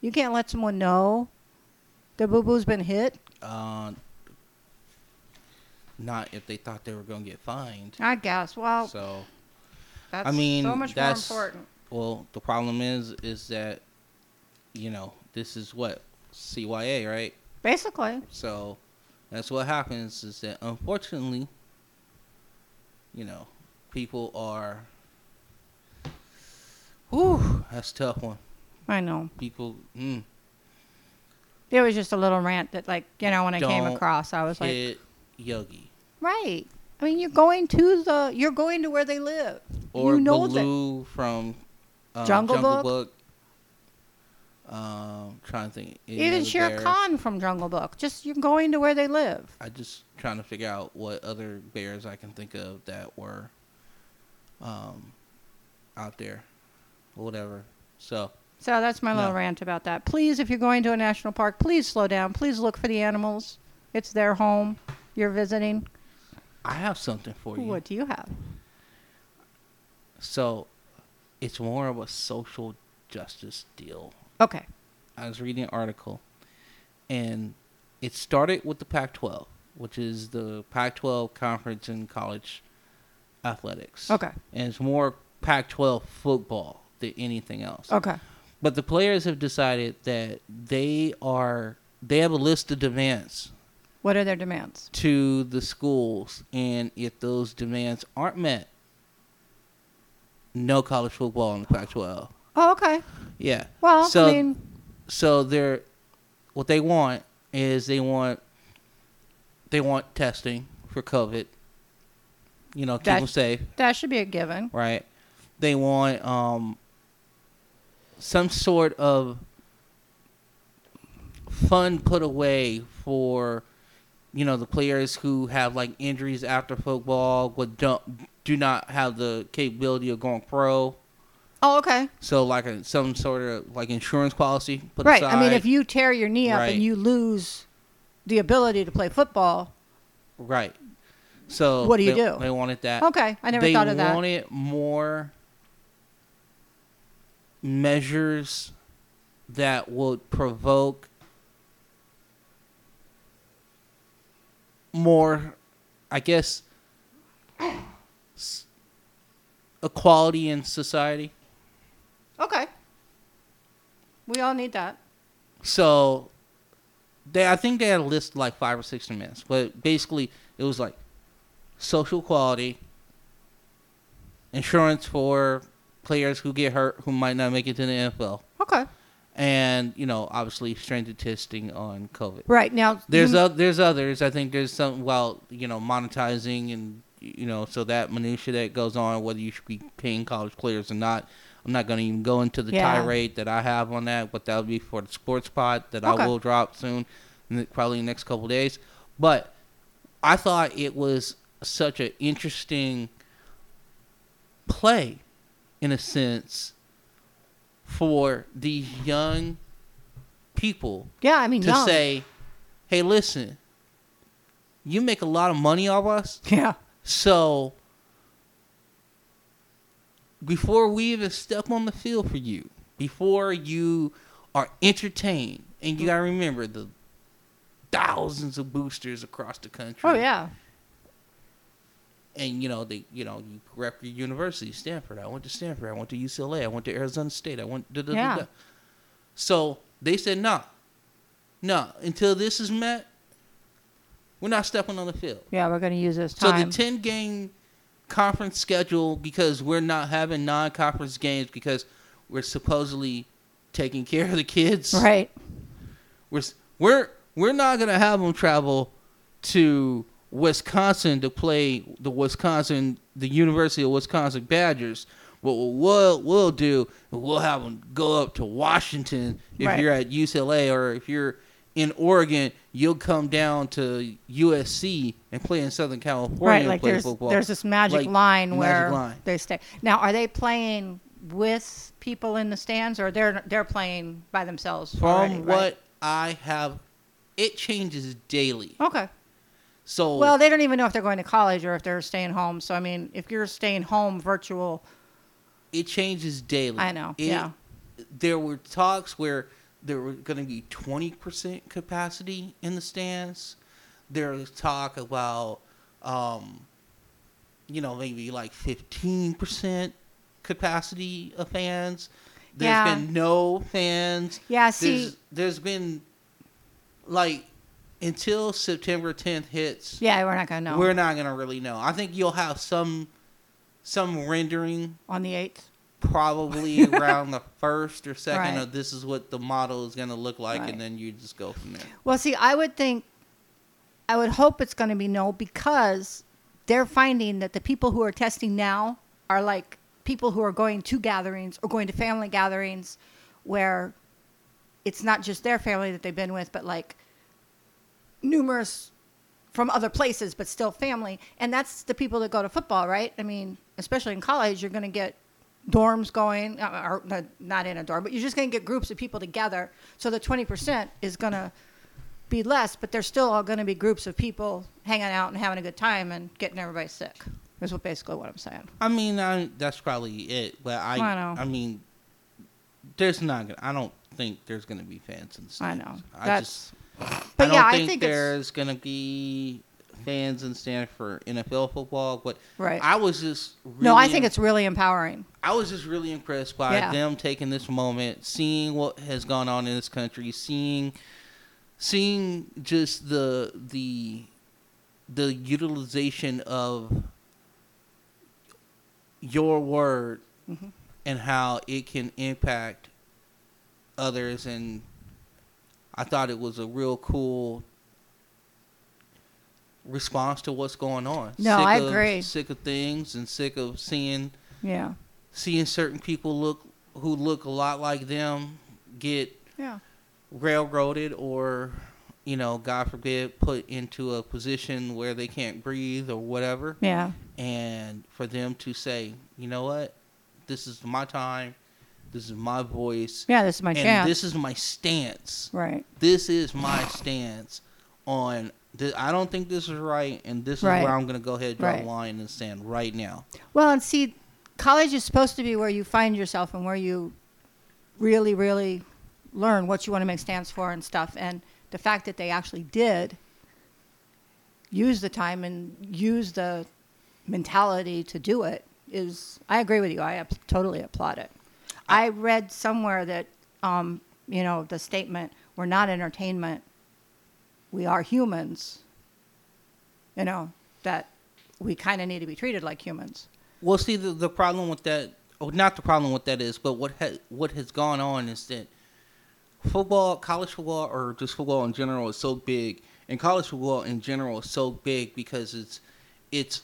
you can't let someone know their boo boo's been hit. Uh, not if they thought they were going to get fined. I guess. Well, So, that's I mean, so much that's- more important. well, the problem is, is that, you know, this is what CYA, right? Basically, So, that's what happens is that unfortunately, you know, people are. Whew, that's a tough one. I know. People, mm, It was just a little rant that, like, you know, when I came across, I was like, Yogi right. I mean, you're going to the, you're going to where they live. or you know that. Baloo from um, Jungle Jungle, Book? Book. Um, trying to think. Even Shere bears. Khan from Jungle Book. Just you're going to where they live. I just trying to figure out what other bears I can think of that were um out there, whatever. So So that's my little No. rant about that. Please, if you're going to a national park, please slow down. Please look for the animals. It's their home. You're visiting. I have something for you. What do you have? So it's more of a social justice deal. Okay. I was reading an article, and it started with the Pac-12, which is the Pac-12 conference in college athletics. Okay. and it's more Pac-12 football than anything else. Okay. But the players have decided that they are they have a list of demands What are their demands? to the schools, and if those demands aren't met, no college football in the Pac-12. Oh, okay. Yeah. Well, so I mean, so they're what they want is they want they want testing for COVID. You know, keep That- them safe. that should be a given. right? They want um some sort of fund put away for you know the players who have like injuries after football but don't do not have the capability of going pro. Oh, okay. So like a, some sort of like insurance policy put right. aside. I mean, if you tear your knee up Right. and you lose the ability to play football, right. So What do you they, do? They wanted that. Okay, I never they thought of that. They wanted more measures that would provoke more, I guess, equality in society. Okay. We all need that. So they I think they had a list like five or six minutes, but basically it was like social equality, insurance for players who get hurt who might not make it to the NFL, Okay. and you know obviously strength of testing on COVID. Right now, There's you- there's others. I think there's some well you know monetizing and you know so that minutia that goes on whether you should be paying college players or not. I'm not going to even go into the Yeah. tirade that I have on that, but that'll be for the sports pod that Okay. I will drop soon, probably in the next couple days. But I thought it was such an interesting play, in a sense, for these young people yeah, I mean, to young. say, "Hey, listen, you make a lot of money off us, yeah, so before we even step on the field for you, before you are entertained, and you gotta remember the thousands of boosters across the country. oh yeah, and you know they, you know, you rep your university, Stanford. I went to Stanford. I went to UCLA. I went to Arizona State. I went. Da, da, da, Yeah. da. So they said, "No, no. Until this is met, we're not stepping on the field." yeah. We're gonna use this time. So the ten game conference schedule because we're not having non conference games because we're supposedly taking care of the kids. right. We're we're we're not gonna have them travel to Wisconsin to play the Wisconsin the University of Wisconsin Badgers. What we'll we'll do we'll have them go up to Washington if Right. you're at UCLA or if you're in Oregon, you'll come down to USC and play in Southern California Right, and like play there's football. there's this magic Like, line magic where line. they stay. Now, are they playing with people in the stands, or they're they're playing by themselves? From already, what right? I have, it changes daily. Okay. So Well, they don't even know if they're going to college or if they're staying home. So I mean, if you're staying home virtual, it changes daily. I know, It- yeah. There were talks where there were going to be 20% capacity in the stands. There was talk about, um, you know, maybe like 15% capacity of fans. There's Yeah. been no fans. yeah. See, There's, there's been, like, until September 10th hits, yeah, we're not gonna know we're not going to really know. I think you'll have some some rendering on the eighth. Probably around the first or second Right. of this is what the model is going to look like Right. and then you just go from there Well, see, I would think, I would hope it's going to be no because they're finding that the people who are testing now are like people who are going to gatherings or going to family gatherings where it's not just their family that they've been with, but like numerous from other places, but still family. And that's the people that go to football, right? I mean, especially in college, you're going to get dorms going, uh, or not- not in a dorm, but you're just going to get groups of people together. So the 20% is going to be less, but there's still all going to be groups of people hanging out and having a good time and getting everybody sick. Is what basically what I'm saying. i mean I, that's probably it but i I know. i mean there's not gonna i don't think there's going to be fans in the I know. i That's- just But i don't yeah, think, I think there's going to be fans in the stand for nfl football but right. i was just really no, I think it's really empowering. I was just really impressed by Yeah. them taking this moment, seeing what has gone on in this country, seeing seeing just the the the utilization of your word Mhm. and how it can impact others and I thought it was a real cool response to what's going on. No, Sick I of- agree. Sick of things and sick of seeing Yeah. seeing certain people look who look a lot like them get Yeah. railroaded or you know god forbid put into a position where they can't breathe or whatever Yeah. and for them to say you know what this is my time this is my voice Yeah. This is my and chance. this is my stance right. this is my stance on th- I don't think this is right, and this is Right. where I'm going to go ahead and draw Right. a line and stand right now. Well, and see, college is supposed to be where you find yourself and where you really, really learn what you want to make stands for and stuff. And the fact that they actually did use the time and use the mentality to do it is, I agree with you. I ab- totally applaud it. I read somewhere that, um, you know, the statement, we're not entertainment, we are humans, you know, that we kind of need to be treated like humans. Well, see, the, the problem with that, or not the problem with that is, but what ha- what has gone on is that football, college football, or just football in general is so big, and college football in general is so big because it's it's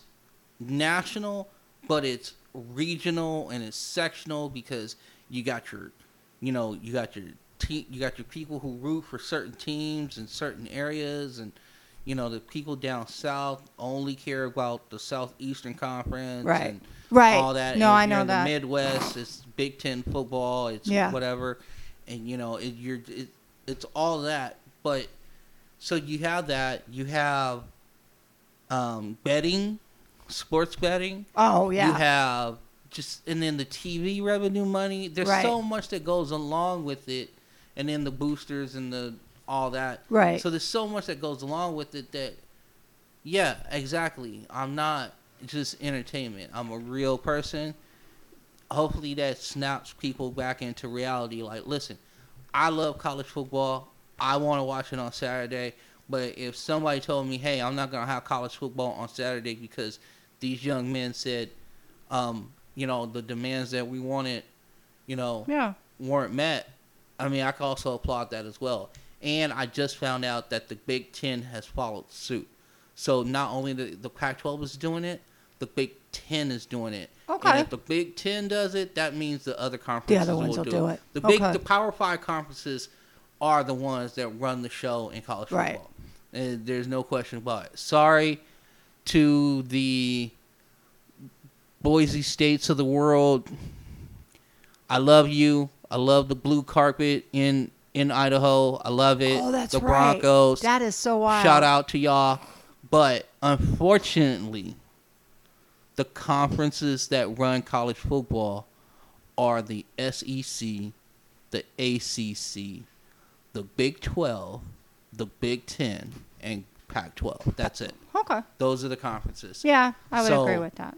national, but it's regional and it's sectional because you got your, you know, you got your you got your people who root for certain teams in certain areas and you know the people down south only care about the southeastern conference Right. and Right. all that No, And I know in that. the midwest it's big ten football it's Yeah. whatever and you know it, you're it, it's all that but so you have that you have um, betting sports betting Oh yeah. you have just and then the TV revenue money. There's Right. so much that goes along with it, and then the boosters and the all that. Right. So there's so much that goes along with it that, yeah, exactly. I'm not just entertainment. I'm a real person. Hopefully that snaps people back into reality. Like, listen, I love college football. I want to watch it on Saturday. But if somebody told me, hey, I'm not going to have college football on Saturday because these young men said, um, you know, the demands that we wanted, you know, yeah. weren't met, I mean, I can also applaud that as well. And I just found out that the Big Ten has followed suit. So not only the, the Pac-12 is doing it, the Big Ten is doing it. Okay. And if the Big Ten does it, that means the other conferences the other ones will, will do, do it. it. The big, Okay. the Power Five conferences are the ones that run the show in college Right. football. And there's no question about it. Sorry to the Boise States of the world. I love you. I love the blue carpet in in Idaho. I love it. Oh, that's the right. Broncos. That is so wild. Shout out to y'all. But unfortunately, the conferences that run college football are the SEC, the ACC, the Big 12, the Big 10, and Pac 12. That's it. Okay. Those are the conferences. Yeah, I would So- agree with that.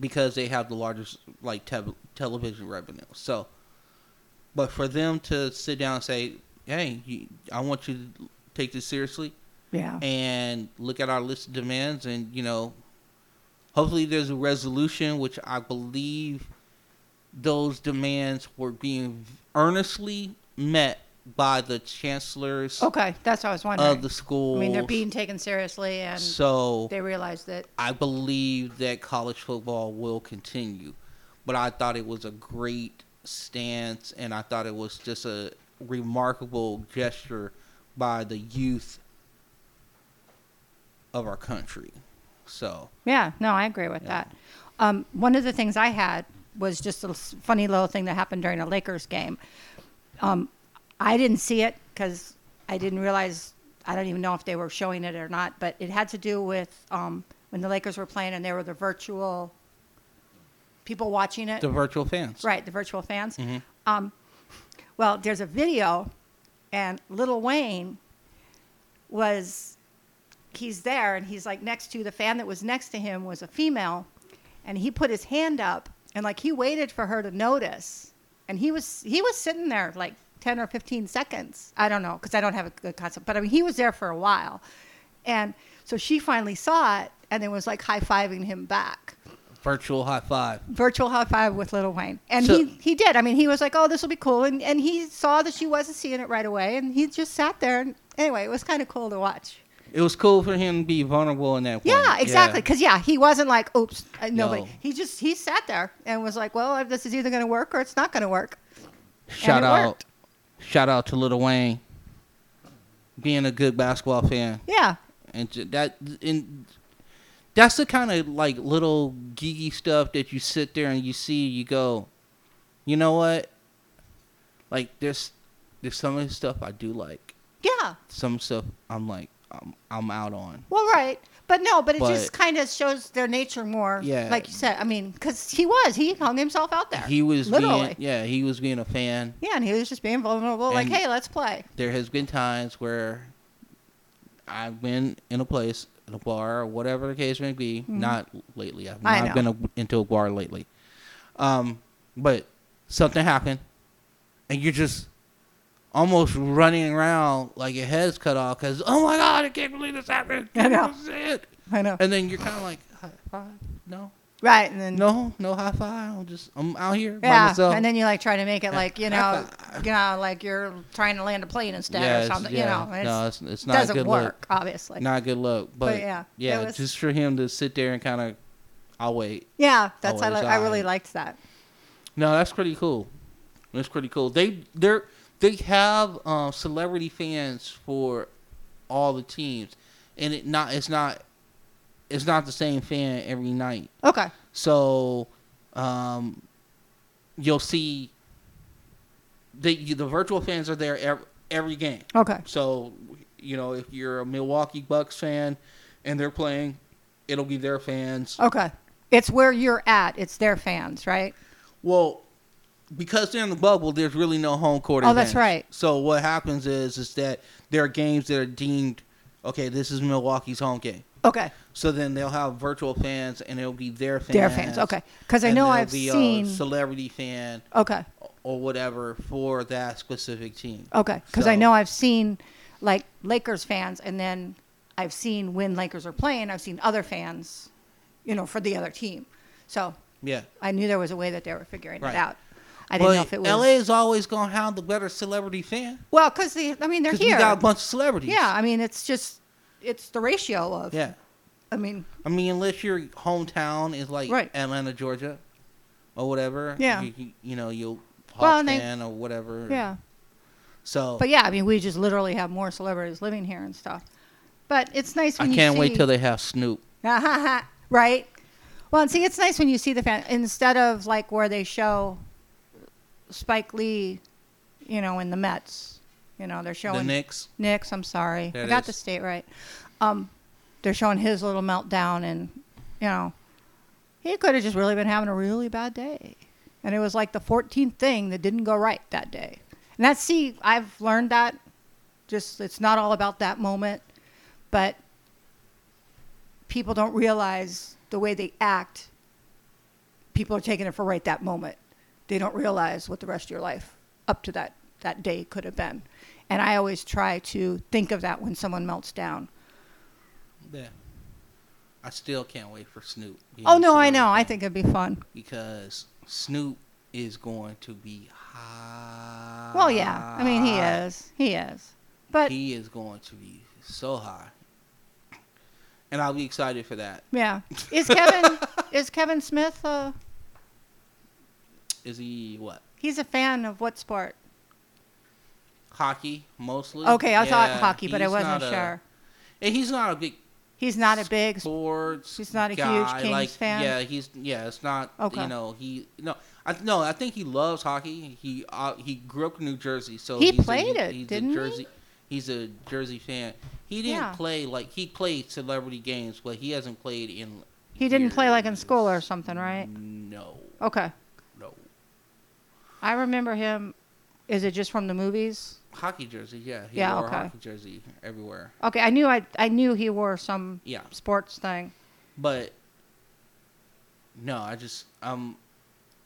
because they have the largest like te- television revenue. So, but for them to sit down and say, "Hey, you, I want you to take this seriously Yeah. and look at our list of demands," and you know, hopefully there's a resolution, which I believe those demands were being earnestly met by the chancellors Okay, that's what I was wondering. of the schools. I mean, they're being taken seriously, and so they realize that. I believe that college football will continue. But I thought it was a great stance, and I thought it was just a remarkable gesture by the youth of our country. So, Yeah, no, I agree with Yeah. that. Um, one of the things I had was just a funny little thing that happened during a Lakers game. Um, I didn't see it because I didn't realize. I don't even know if they were showing it or not, but it had to do with um, when the Lakers were playing and there were the virtual people watching it. the virtual fans. Right, the virtual fans. Mhm. Um, well, there's a video, and Lil Wayne was, he's there, and he's like next to the fan that was next to him was a female, and he put his hand up, and like he waited for her to notice, and he was he was sitting there like 10 or 15 seconds. I don't know because I don't have a good concept, but I mean he was there for a while, and so she finally saw it, and then was like high fiving him back Virtual high five. virtual high five with Lil Wayne. And So- he, he did. I mean, he was like, oh, this will be cool. And, and he saw that she wasn't seeing it right away. And he just sat there. And anyway, it was kind of cool to watch. It was cool for him to be vulnerable in that way. Yeah, exactly. Because, yeah, he wasn't like, oops, uh, nobody. No. He just, he sat there and was like, well, this is either going to work or it's not going to work. Shout out, worked. shout out to Lil Wayne, being a good basketball fan. Yeah. and that and that's the kind of like little geeky stuff that you sit there and you see you go you know what like there's there's some of the stuff i do like Yeah. some stuff i'm like I'm, I'm out on. Well, right, but no, but it But- just kind of shows their nature more. Yeah. like you said. I mean, because he was, he hung himself out there. He was literally. being yeah, he was being a fan. yeah, and he was just being vulnerable. like, hey, let's play. There has been times where I've been in a place, in a bar, or whatever the case may be. Not lately. I've Mm-hmm. I not been a, into a bar lately. Um, but something happened, and you're just almost running around like your head's cut off because oh my god, I can't believe this happened. I know. This is it. I know. And then you're kind of like five, no, Right, and then no, no high five. I'm just I'm out here by yeah, myself. and then you like try to make it like you know, you know, like you're trying to land a plane instead Yeah, or something. yeah. You know, it's, no, it's, it's not doesn't good work look. obviously. Not good look, but, yeah, yeah, was- just for him to sit there and kind of, I'll wait. yeah, that's I, I really liked that. No, that's pretty cool. That's pretty cool. They they they have um, celebrity fans for all the teams, and it not it's not it's not the same fan every night. Okay, So, um, you'll see the the virtual fans are there every, every game. okay, So, you know, if you're a Milwaukee Bucks fan and they're playing, it'll be their fans. okay. It's where you're at. It's their fans, right? Well, because they're in the bubble, there's really no home court. Oh, that's right. So what happens is is that there are games that are deemed okay. This is Milwaukee's home game. Okay, So then they'll have virtual fans, and it'll be their fans. their fans. Okay, because I and know there'll I've be seen. a celebrity fan okay, or whatever for that specific team. okay, because I know I've seen like Lakers fans, and then I've seen when Lakers are playing, I've seen other fans, you know, for the other team. So Yeah. I knew there was a way that they were figuring Right. it out. I didn't But know if it was LA is always gonna have the better celebrity fan well because I mean they're because we here. got a bunch of celebrities. yeah, I mean it's just it's the ratio of. Yeah. I mean I mean, unless your hometown is like Right. Atlanta, Georgia, or whatever. Yeah. You, you, you know, you'll Hawk Well, and they- fan or whatever. yeah, So but yeah, I mean we just literally have more celebrities living here and stuff. But it's nice I when you can't wait see- till they have Snoop. right? Well, and see, it's nice when you see the fan instead of like where they show Spike Lee, you know, in the Mets. You know, they're The showing Knicks. Knicks. I'm sorry, I got is. the state right. Um, they're showing his little meltdown, and you know, he could have just really been having a really bad day, and it was like the 14th thing that didn't go right that day. And that's see, I've learned that. Just it's not all about that moment, but people don't realize the way they act. People are taking it for right that moment. They don't realize what the rest of your life up to that that day could have been. And I always try to think of that when someone melts down. Yeah. I still can't wait for Snoop. Oh no, I know. I think it'd be fun. because Snoop is going to be high. Well, yeah. I mean, he is. He is. But He is going to be so high, and I'll be excited for that. yeah, is Kevin is Kevin Smith? Uh, Is he what? he's a fan of what sport? Hockey mostly. Okay, I thought hockey, but I wasn't a- sure. he's not a big He's not a big. sports. he's not a huge. Kings like, fan? Yeah, he's yeah. It's not. Okay. You know, he no. I no. I think he loves hockey. He uh, he grew up in New Jersey, so He played a, it, he's didn't a he? Jersey. He's a Jersey fan. He didn't Yeah. play like he played celebrity games, but he hasn't played in. He didn't play like in school or something, right? No, Okay. no. I remember him. Is it just from the movies? Hockey jersey, yeah. He Yeah, wore okay. a hockey jersey everywhere. Okay, I knew I I knew he wore some Yeah, sports thing. but no, I just I'm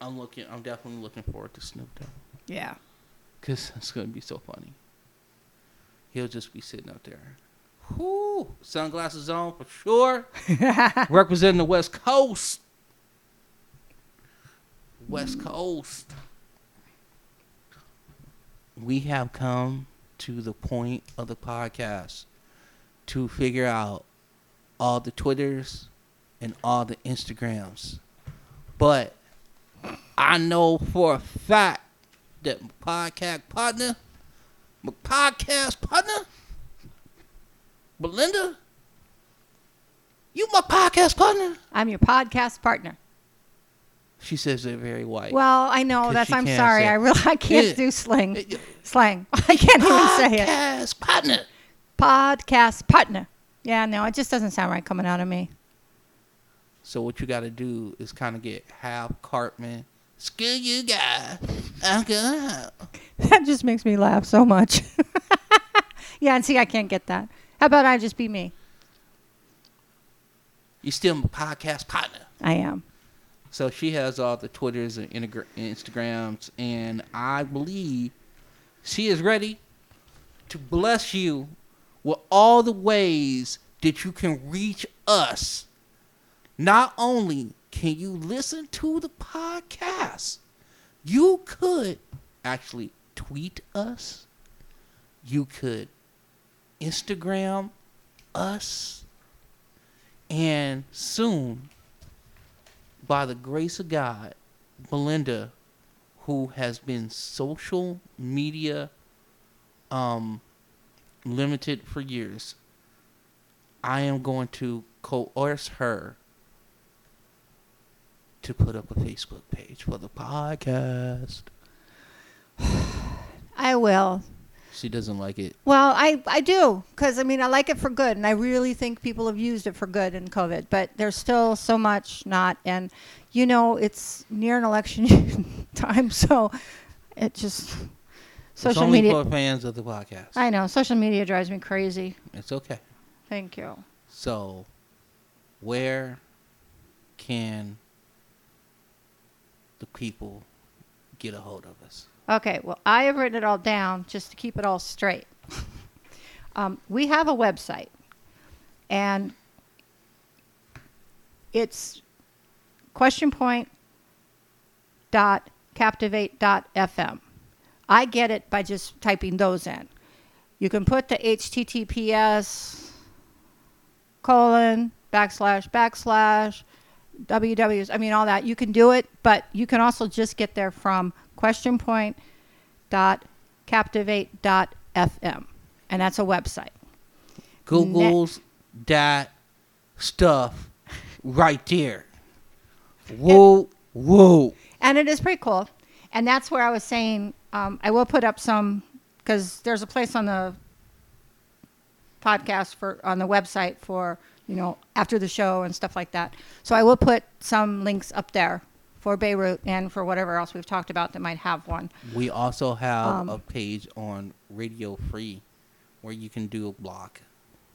I'm looking. I'm definitely looking forward to Snoop Dogg. Yeah. Cause it's gonna be so funny. He'll just be sitting out there. Whoo! Sunglasses on for sure. Representing the West Coast. West Coast. We have come to the point of the podcast to figure out all the Twitters and all the Instagrams. But I know for a fact that my podcast partner, my podcast partner, Belinda, you my podcast partner. I'm your podcast partner. She says it very white. Well, I know that's. I'm sorry. I really I can't Yeah. do slang. Uh, Slang. I can't even say it. Podcast partner. Podcast partner. Yeah, no, it just doesn't sound right coming out of me. So what you got to do is kind of get half Cartman. Screw you guys. I'm going. That just makes me laugh so much. yeah, and see, I can't get that. How about I just be me? You still my podcast partner. I am. So she has all the Twitters and Instagrams, and I believe she is ready to bless you with all the ways that you can reach us. Not only can you listen to the podcast, you could actually tweet us, you could Instagram us, and soon by the grace of God, Belinda, who has been social media um, limited for years, I am going to coerce her to put up a Facebook page for the podcast. I will. She doesn't like it. Well, I, I do because I mean I like it for good, and I really think people have used it for good in COVID. But there's still so much not, and you know it's near an election time, so it just it's social only media. for fans of the podcast. I know social media drives me crazy. it's okay. Thank you. So, where can the people get a hold of us? Okay, well, I have written it all down just to keep it all straight. um, we have a website, and it's question point dot captivate dot fm. I get it by just typing those in. You can put the HTTPS colon backslash backslash wwws. I mean all that. You can do it, but you can also just get there from question point dot captivate dot fm, and that's a website. Google's that stuff right there. Whoa, whoa. and it is pretty cool. And that's where I was saying um, I will put up some because there's a place on the podcast for on the website for you know after the show and stuff like that. So I will put some links up there for Beirut and for whatever else we've talked about that might have one. We also have Um, a page on Radio Free where you can do a block.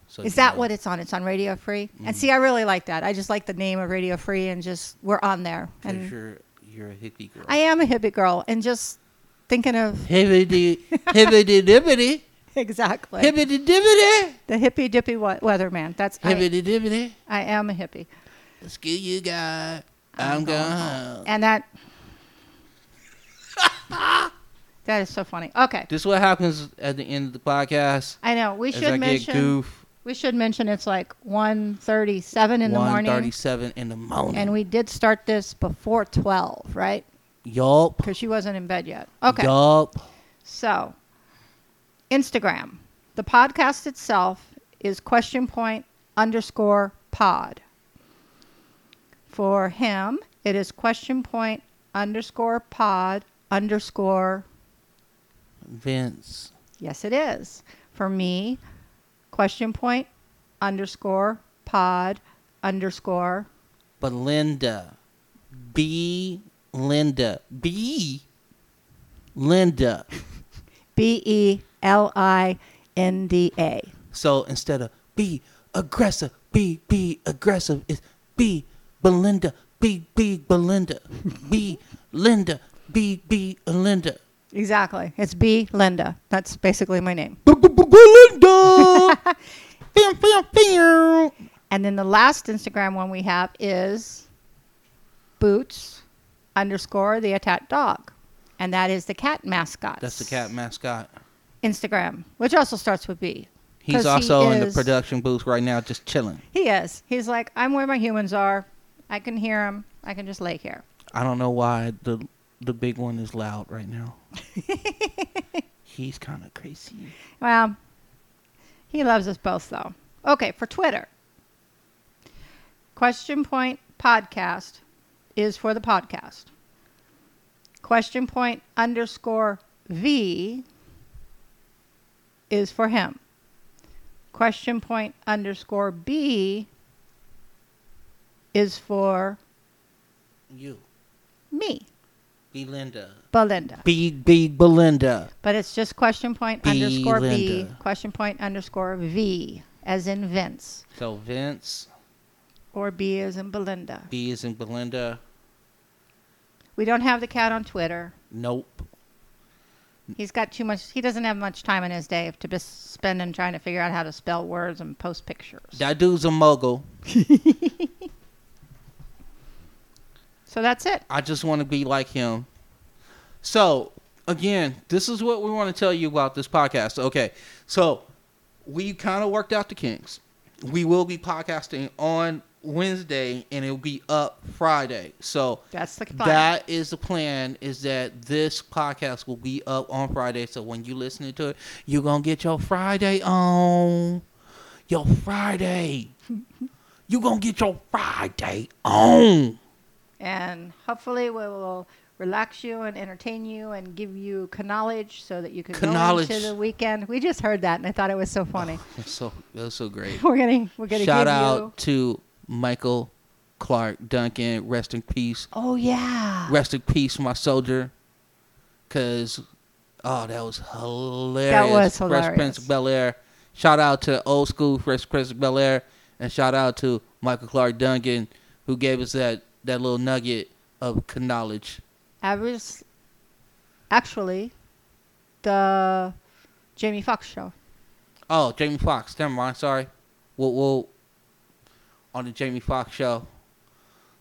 So Is that know- what it's on? It's on Radio Free. Mm-hmm. And see, I really like that. I just like the name of Radio Free and just we're on there. And you're, you're a hippie girl. I am a hippie girl and just thinking of Hibbity, hibbity dibbity, exactly hibbity dibbity, the hippie dippy we- weatherman. That's I, hibbity dibbity. I am a hippie. Screw you guys. I'm oh, oh. going home. And that that is so funny. Okay, This is what happens at the end of the podcast. I know we should I mention we should mention it's like 1.37 in the morning, 1:37 in the morning. and we did start this before twelve, right? yup. Because she wasn't in bed yet. Okay, Yup. so Instagram, the podcast itself is question point underscore pod. For him, it is question point underscore pod underscore Vince. Yes, it is. For me, question point underscore pod underscore. Belinda. B. Linda. B. Linda. B E L I N D A. So instead of be aggressive, be be aggressive, it's be Belinda, be be Belinda, be Linda, be be Linda. Exactly. It's B Linda. That's basically my name. Belinda. And then the last Instagram one we have is boots underscore the attack dog. And that is the cat mascot. That's the cat mascot. Instagram, which also starts with B. He's 'Cause he also in the production booth right now, just chilling. He is. He's like, I'm where my humans are. I can hear him. I can just lay here. I don't know why the the big one is loud right now. He's kind of crazy. Well, he loves us both, though. Okay, for Twitter, question point podcast is for the podcast. Question point underscore V is for him. Question point underscore B is for You. me, Belinda. Belinda. B B Belinda. But it's just question point underscore B, question point underscore V, as in Vince, So Vince. or B as in Belinda. B is in Belinda. We don't have the cat on Twitter. Nope. He's got too much. He doesn't have much time in his day to be spending trying to figure out how to spell words and post pictures. That dude's a mogul. So that's it. I just want to be like him. So, again, this is what we want to tell you about this podcast. Okay. So, we kind of worked out the kinks. We will be podcasting on Wednesday and it'll be up Friday. So, That's the plan. that is the plan is that this podcast will be up on Friday. So, when you listening to it, you're going to get your Friday on. Your Friday. you're going to get your Friday on. And hopefully we will relax you and entertain you and give you knowledge so that you can go Knowledge. into the weekend. We just heard that and I thought it was so oh, funny. That's so, that's so great. we're gonna we're gonna Shout give out to Michael Clarke Duncan. Rest in peace. Oh yeah. Rest in peace, my soldier. Cause, oh, that was hilarious. That was hilarious. Fresh. Prince of Bel Air. Shout out to old school Fresh Prince of Bel Air, and shout out to Michael Clarke Duncan, who gave us that that little nugget of knowledge. I was actually the Jamie Foxx show. Oh, Jamie Foxx. Never mind. Sorry. We'll, we'll on the Jamie Foxx show.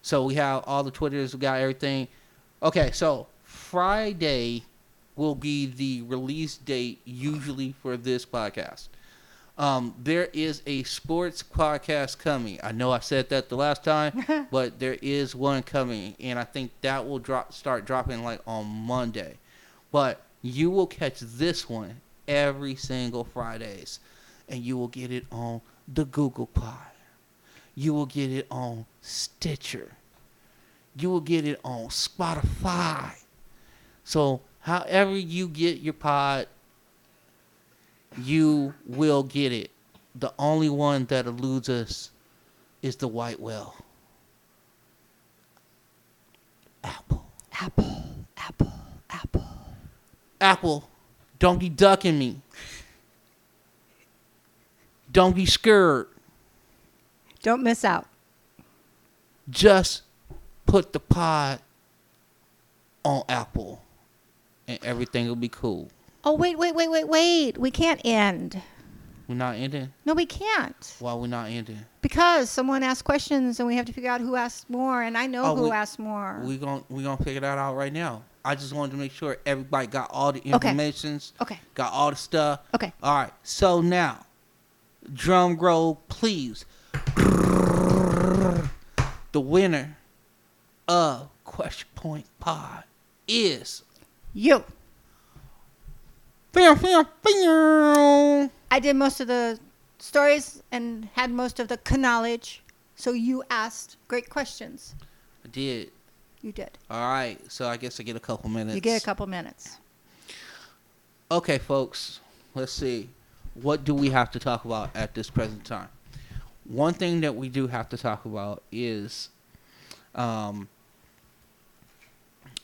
So we have all the Twitters. We got everything. Okay, so Friday will be the release date usually for this podcast. Um, there is a sports podcast coming. I know I said that the last time, but there is one coming, and I think that will drop start dropping like on Monday. But you will catch this one every single Fridays, and you will get it on the Google Pod. You will get it on Stitcher. You will get it on Spotify. So, however you get your pod, you will get it. The only one that eludes us is the white whale. Apple. Apple, Apple, Apple. Apple, don't be ducking me. Don't be scared. Don't miss out. Just put the pod on Apple and everything will be cool. Oh wait, wait, wait, wait, wait. We can't end. We're not ending? No, we can't. Why we're not ending? Because someone asked questions and we have to figure out who asked more and I know Oh, who we- asked more. We gon' we gonna figure that out right now. I just wanted to make sure everybody got all the informations, okay. got all the stuff. Okay. All right. So now, drum roll, please. The winner of Question Point Pod is. You. I did most of the stories and had most of the knowledge. So you asked great questions. I did. You did. All right. So I guess I get a couple minutes. You get a couple minutes. Okay, folks, let's see. What do we have to talk about at this present time? One thing that we do have to talk about is um,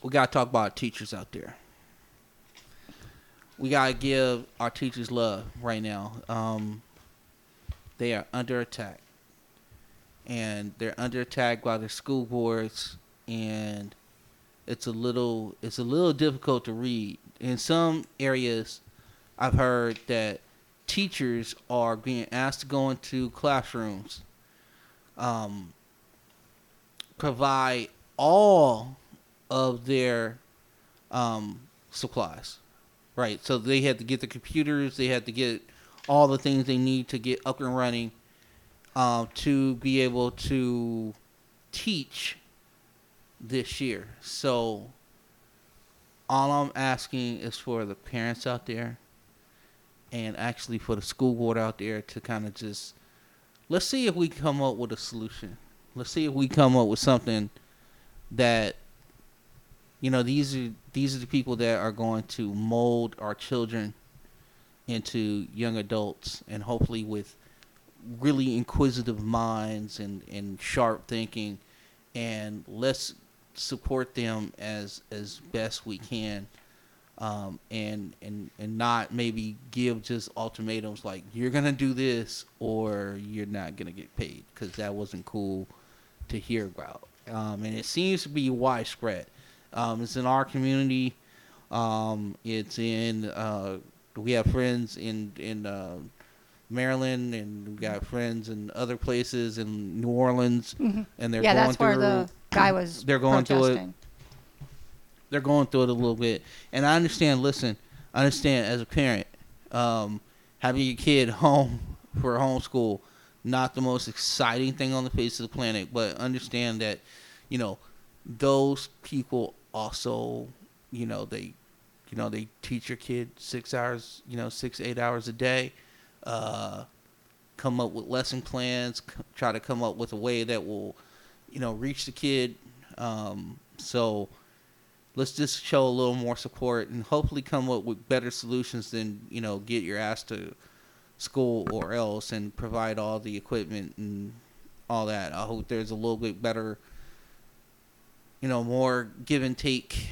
we got to talk about teachers out there. We got to give our teachers love right now. Um, they are under attack. And they're under attack by their school boards and it's a little it's a little difficult to read. In some areas, I've heard that teachers are being asked to go into classrooms, um, provide all of their um, supplies, right? So they had to get the computers, they had to get all the things they need to get up and running um, to be able to teach this year. So all I'm asking is for the parents out there and actually for the school board out there to kind of just let's see if we come up with a solution. Let's see if we come up with something that you know these are these are the people that are going to mold our children into young adults and hopefully with really inquisitive minds and, and sharp thinking, and let's support them as as best we can, um, and and and not maybe give just ultimatums like you're gonna do this or you're not gonna get paid because that wasn't cool to hear about, um, and it seems to be widespread. Um, it's in our community. Um, it's in uh, we have friends in in uh, Maryland, and we got friends in other places in New Orleans, Mhm. and they're yeah, going that's where through. the guy was. they're going through it. They're going through it a little bit, and I understand. Listen, I understand as a parent, um, having your kid home for homeschool, not the most exciting thing on the face of the planet, but understand that, you know, those people also, you know, they, you know, they teach your kid six hours, you know, six eight hours a day, uh, come up with lesson plans, c- try to come up with a way that will, you know, reach the kid. Um, so let's just show a little more support and hopefully come up with better solutions than you know get your ass to school or else and provide all the equipment and all that. I hope there's a little bit better, you know, more give and take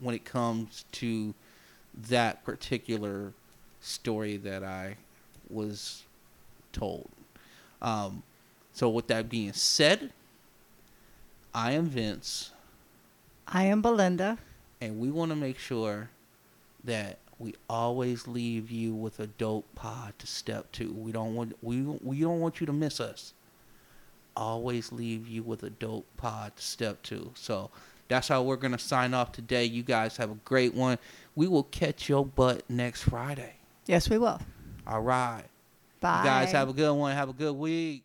when it comes to that particular story that I was told. Um, so with that being said, I am Vince I am Belinda. and we want to make sure that we always leave you with a dope pod to step to. We don't want we we don't want you to miss us. Always leave you with a dope pod to step to. So that's how we're gonna sign off today. You guys have a great one. We will catch your butt next Friday. Yes, we will. All right. Bye. You guys have a good one. Have a good week.